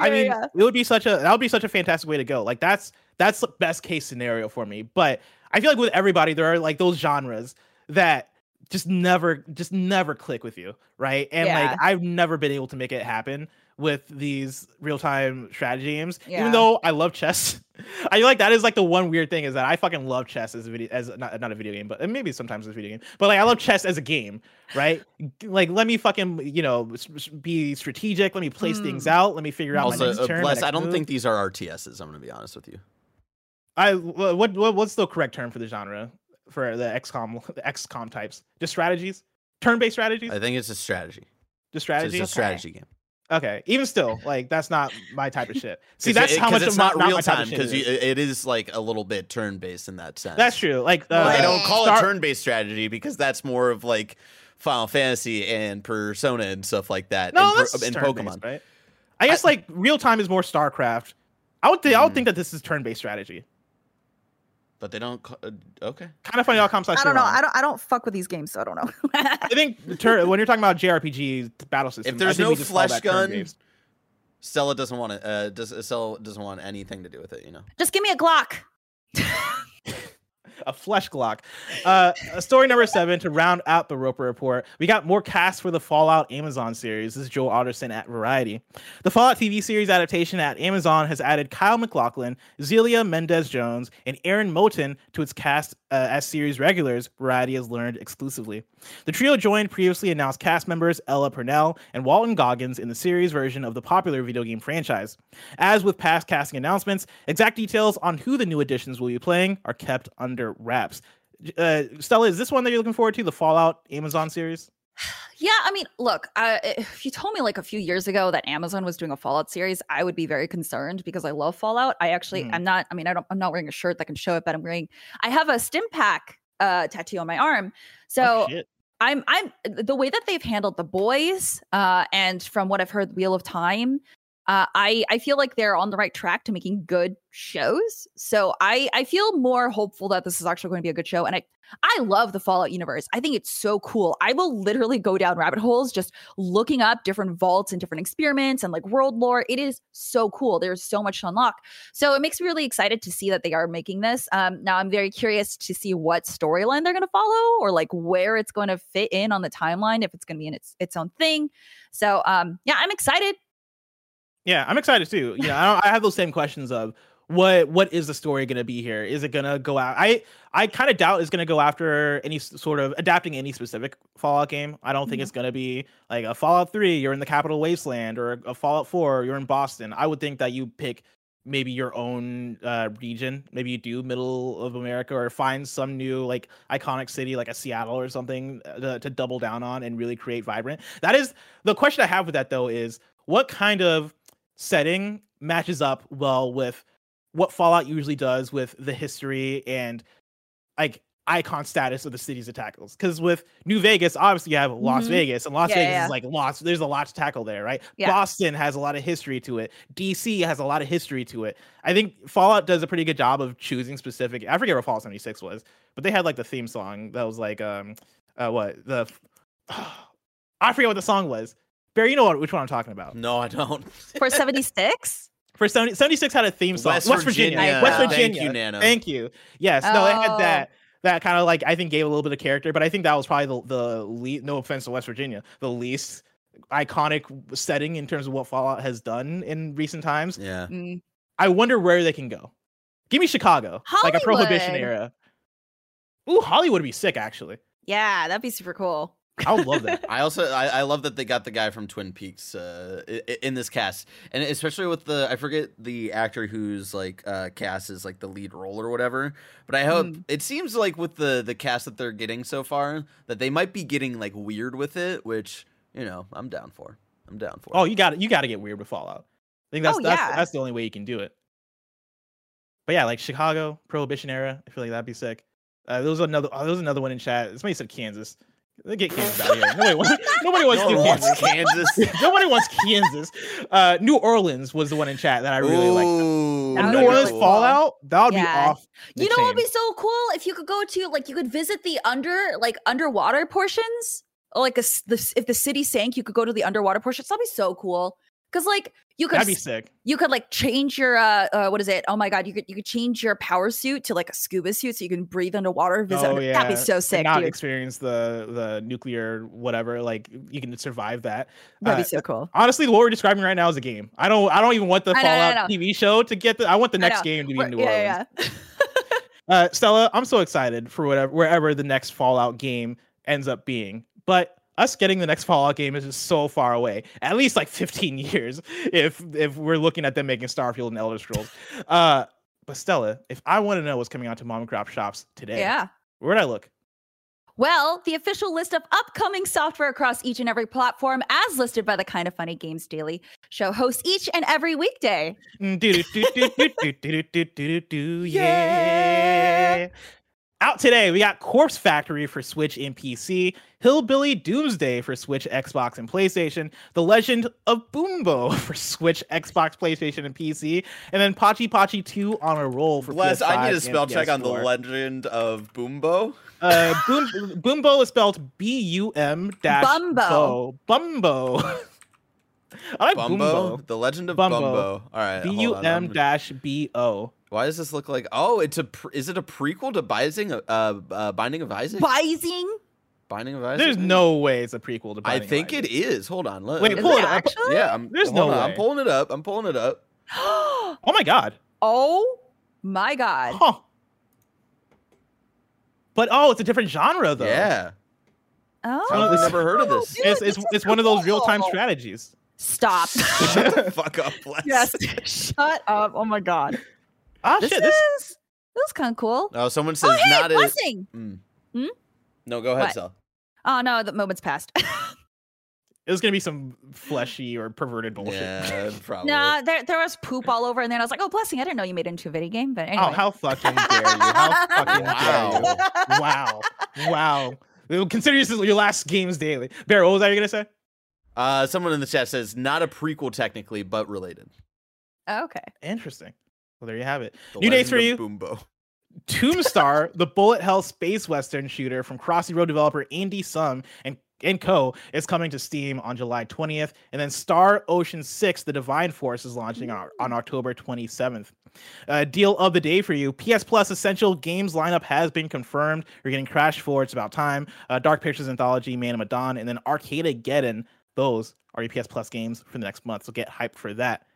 I mean, yeah. it would be such a that would be such a fantastic way to go. Like that's that's the best case scenario for me. But I feel like with everybody, there are like those genres that just never just never click with you, right? And Yeah. like I've never been able to make it happen with these real-time strategy games. Yeah. Even though I love chess. [LAUGHS] I feel like that is like the one weird thing is that I fucking love chess as a video as not, not a video game, but maybe sometimes as a video game. But like I love chess as a game, right? Like let me fucking, you know, s- s- be strategic, let me place things Mm. out, let me figure out my Also, next uh, turn. my bless. next I don't move. think these are RTSs. I'm gonna be honest with you. I what, what what's the correct term for the genre for the XCOM the XCOM types? Just strategies, turn-based strategies, I think it's a strategy. just It's strategy. a Okay. strategy game. Okay, even still, like that's not my type of shit. See, that's it- how much it's of not my, real time because it is. like a little bit turn based in that sense. That's true. Like Well, uh, They don't call Star- it turn based strategy because that's more of like Final Fantasy and Persona and stuff like that. No, and, that's and Pokemon. right? I guess like real time is more StarCraft. I would think I would Mm. think that this is turn-based strategy. But they don't. Uh, okay. Kind of funny how comps I don't know. I don't I don't fuck with these games, so I don't know. [LAUGHS] I think the tur- when you're talking about JRPG battle systems, If there's I think no we just call flesh gun. Stella doesn't want it. Uh, does Stella doesn't want anything to do with it. You know. Just give me a Glock. [LAUGHS] a flesh Glock. Uh, story number seven to round out the Roper report. We got more cast for the Fallout Amazon series. This is Joe Otterson at Variety. The Fallout TV series adaptation at Amazon has added Kyle MacLachlan, Xelia Mendes Jones, and Aaron Moten to its cast uh, as series regulars. Variety has learned exclusively. The trio joined previously announced cast members Ella Purnell and Walton Goggins in the series version of the popular video game franchise. As with past casting announcements, exact details on who the new additions will be playing are kept under wraps. Uh, Stella, is this one that you're looking forward to? The Fallout Amazon series? [SIGHS] Yeah, I mean, look, uh, if you told me like a few years ago that Amazon was doing a Fallout series, I would be very concerned because I love Fallout. I actually, Mhm. I'm not. I mean, I don't. I'm not wearing a shirt that can show it, but I'm wearing. I have a Stimpak uh, tattoo on my arm. So oh. I'm I'm the way that they've handled the boys, uh, and from what I've heard, Wheel of Time, uh, I I feel like they're on the right track to making good shows. So I I feel more hopeful that this is actually going to be a good show. And I I love the Fallout universe. I think it's so cool. I will literally go down rabbit holes just looking up different vaults and different experiments and like world lore. It is so cool. There's so much to unlock. So it makes me really excited to see that they are making this. Um, now I'm very curious to see what storyline they're going to follow or like where it's going to fit in on the timeline, if it's going to be in its its own thing. So um, yeah, I'm excited. Yeah, I'm excited too. You know, I, don't, I have those same questions of what what is the story going to be here? Is it going to go out? I I kind of doubt it's going to go after any sort of adapting any specific Fallout game. I don't think Mhm. it's going to be like a Fallout 3, you're in the Capital Wasteland, or a Fallout 4, you're in Boston. I would think that you pick maybe your own uh, region. Maybe you do middle of America, or find some new like iconic city like a Seattle or something uh, to, to double down on and really create vibrant. That is the question I have with that though is what kind of setting matches up well with what Fallout usually does with the history and like icon status of the cities it tackles. Because with New Vegas, obviously you have Las Mhm. Vegas, and Las Yeah, Vegas yeah. is like lots. There's a lot to tackle there, right? Yeah. Boston has a lot of history to it. DC has a lot of history to it. I think Fallout does a pretty good job of choosing specific. I forget what Fallout 76 was, but they had like the theme song that was like um uh what the [SIGHS] I forget what the song was. Barry, you know what which one I'm talking about. No, I don't. [LAUGHS] For 76? For 70, 76 had a theme song. West West, Virginia. Virginia. West Thank you, Nano. Thank you. Yes. No, it had Oh. that. That kind of like I think gave a little bit of character, but I think that was probably the the least. No offense to West Virginia, the least iconic setting in terms of what Fallout has done in recent times. Yeah. Mm. I wonder where they can go. Give me Chicago, like a Prohibition era. Ooh, Hollywood would be sick. Actually, Yeah, that'd be super cool. I would love that. [LAUGHS] I also I, I love that they got the guy from Twin Peaks uh, i- i- in this cast, and especially with the I forget the actor who's like uh, cast is like the lead role or whatever. But I hope Mm. it seems like with the the cast that they're getting so far that they might be getting like weird with it, which you know, I'm down for. I'm down for. Oh, you got You got to get weird with Fallout. I think that's Oh, that's yeah. that's the only way you can do it. But yeah, like Chicago Prohibition era, I feel like that'd be sick. Uh, there was another. Oh, there was another one in chat. Somebody said Kansas. Let's get Kansas out of here. [LAUGHS] Nobody, wants- nobody wants no to wants Kansas. Kansas. [LAUGHS] nobody wants Kansas. Uh, New Orleans was the one in chat that I really liked. Ooh, That New Orleans cool. Fallout, that would Yeah. be off. You know what would be so cool if you could go to like you could visit the under like underwater portions, like a, s- the, if the city sank, you could go to the underwater portions. That'd be so cool. Cause like you could That'd be sick. you could like change your uh, uh what is it? Oh my god, you could you could change your power suit to like a scuba suit so you can breathe underwater. Visit. Oh, under- [LAUGHS] That'd be yeah. so And sick, not dude. experience the the nuclear whatever. Like you can survive that. That'd Uh, be so cool. Honestly, what we're describing right now is a game. I don't. I don't even want the I know, know, Fallout know. TV show to get the. I want the next game to be We're- New Orleans. yeah, yeah, [LAUGHS] yeah. Uh, Stella, I'm so excited for whatever wherever the next Fallout game ends up being. But us getting the next Fallout game is just so far away. At least like 15 years, if if we're looking at them making Starfield and Elder Scrolls. Uh, but Stella, if I want to know what's coming out to mom and Crop shops today, yeah, where'd I look? Well, the official list of upcoming software across each and every platform, as listed by the Kind of Funny Games Daily show hosts each and every weekday. Mm, [LAUGHS] yeah. Out today, we got Corpse Factory for Switch and PC, Hillbilly Doomsday for Switch, Xbox, and PlayStation, The Legend of Boombo [LAUGHS] for Switch, Xbox, PlayStation, and PC, and then Pachi Pachi 2 on a roll for Bless, PS5 I need a spell check on the legend of Boombo. Uh, Boom, Boombo is spelled B U M dash Bumbo. Bumbo. [LAUGHS] I like Bumbo? Bumbo. The legend of Bumbo. Bumbo. All right. B hold U on, M I'm- dash B O. Why does this look like? Oh, it's a. Pre- is it a prequel to Binding? Uh, uh, Binding of Isaac. Bising? Binding of Isaac. There's no way it's a prequel to. I Binding of think Isaac. it is. Hold on. Let, Wait, pull it it up. actually? Yeah, I'm. There's no on, I'm pulling it up. I'm pulling it up. oh [GASPS] Oh my god. Oh my god. Huh. But oh, it's a different genre though. Yeah. Oh, I've never heard of this. dude, It's this it's, is it's one of those real time strategies. Stop. [LAUGHS] Shut the fuck up, [LAUGHS] Bless. yes. Shut up. Oh my god. Ah This shit. This is this is kind of cool. Oh, someone says Oh, hey, not a. blessing. Mm. No, go ahead, What? Sal. Oh no, the moment's passed. [LAUGHS] it was gonna be some fleshy or perverted bullshit. Yeah, [LAUGHS] probably. nah, there there was poop all over, and then I was like, "Oh, blessing! I didn't know you made it into a video game." But anyway. Oh, how fucking dare you? How [LAUGHS] fucking Wow. dare you? Wow. Wow. Well, Consider this your last games daily. Bear, what was that you gonna say? Uh, someone in the chat says not a prequel technically, but related. okay. Interesting. Well, there you have it. The New dates for you. Boombo. Tombstar, the bullet hell space western shooter from Crossy Road developer Andy Sum and and Co. is coming to Steam on July 20th, and then Star Ocean 6: The Divine Force is launching on, on October 27th. Uh, deal of the day for you: PS Plus Essential Games lineup has been confirmed. You're getting Crash 4, It's About Time, uh, Dark Pictures Anthology, Man of Medan, and then Arcadegeddon. Those are your PS Plus games for the next month, so get hyped for that.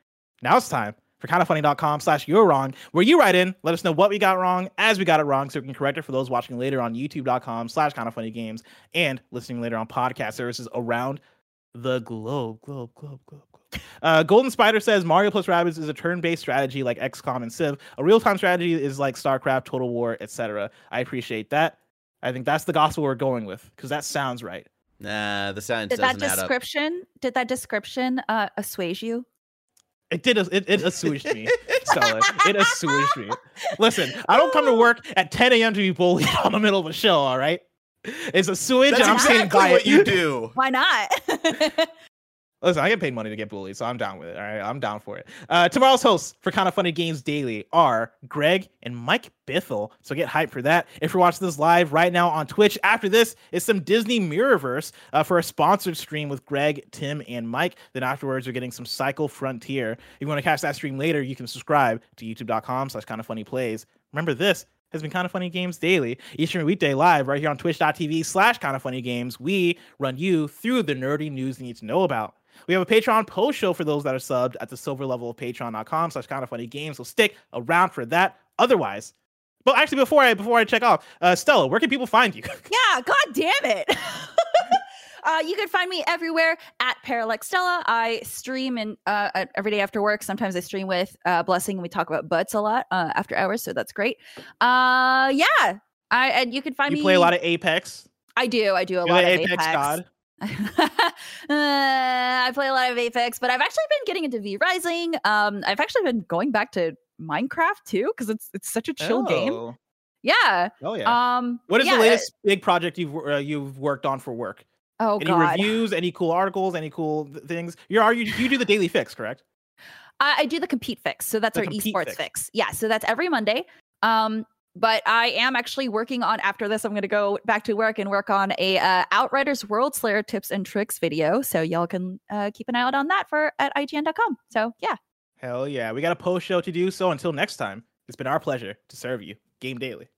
Now it's time for kindafunny.com slash you're wrong, where you write in, let us know what we got wrong as we got it wrong, so we can correct it for those watching later on youtube.com slash kindafunnygames and listening later on podcast services around the globe, globe, globe, globe, globe. Uh, Golden Spider says Mario plus Rabbids is a turn-based strategy like XCOM and Civ. A real-time strategy is like StarCraft, Total War, etc. I appreciate that. I think that's the gospel we're going with because that sounds right. Nah, the science Did that doesn't add up. description? Did that description uh, assuage you? It did. It, it assuaged me, Stella. It assuaged me. Listen, I don't come to work at 10 a.m. to be bullied [LAUGHS] on the middle of a show. All right, it's a sewage, That's and I'm exactly saying by what it. you do. Why not? [LAUGHS] Listen, I get paid money to get bullied, so I'm down with it. All right, I'm down for it. Uh, tomorrow's hosts for Kind of Funny Games Daily are Greg and Mike Bithell. So get hyped for that. If you're watching this live right now on Twitch, after this is some Disney Mirrorverse uh, for a sponsored stream with Greg, Tim, and Mike. Then afterwards, you're getting some Cycle Frontier. If you want to catch that stream later, you can subscribe to youtube.com slash kind of funny plays. Remember this has been kind of funny games daily every weekday live right here on twitch.tv slash kind of funny games we run you through the nerdy news you need to know about we have a Patreon post show for those that are subbed at the silver level of patreon.com slash kind of funny games. So stick around for that. Otherwise, but actually before I before I check off, uh Stella, where can people find you? [LAUGHS] yeah, god damn it. [LAUGHS] Uh, you can find me everywhere at Parallax Stella. I stream and uh, every day after work. Sometimes I stream with uh, Blessing, and we talk about butts a lot uh, after hours, so that's great. Uh, yeah, I and you can find you me. You play a lot of Apex. I do. I do a You're lot of Apex, Apex. god. [LAUGHS] I play a lot of Apex, but I've actually been getting into V Rising. Um, I've actually been going back to Minecraft too because it's it's such a chill game. Oh. Yeah. Oh yeah. Um, what is yeah, the latest big project you've uh, you've worked on for work? Oh any god, reviews? Any cool articles? Any cool th- things? You're are you you do the daily fix, correct? I, I do the compete fix, so that's The our esports fix. fix. Yeah, so that's every Monday. Um, but I am actually working on after this. I'm going to go back to work and work on a uh, Outriders World Slayer tips and tricks video. So y'all can uh, keep an eye out on that for at IGN.com. So yeah, Hell yeah. We got a post show to do. So until next time, it's been our pleasure to serve you. Game Daily.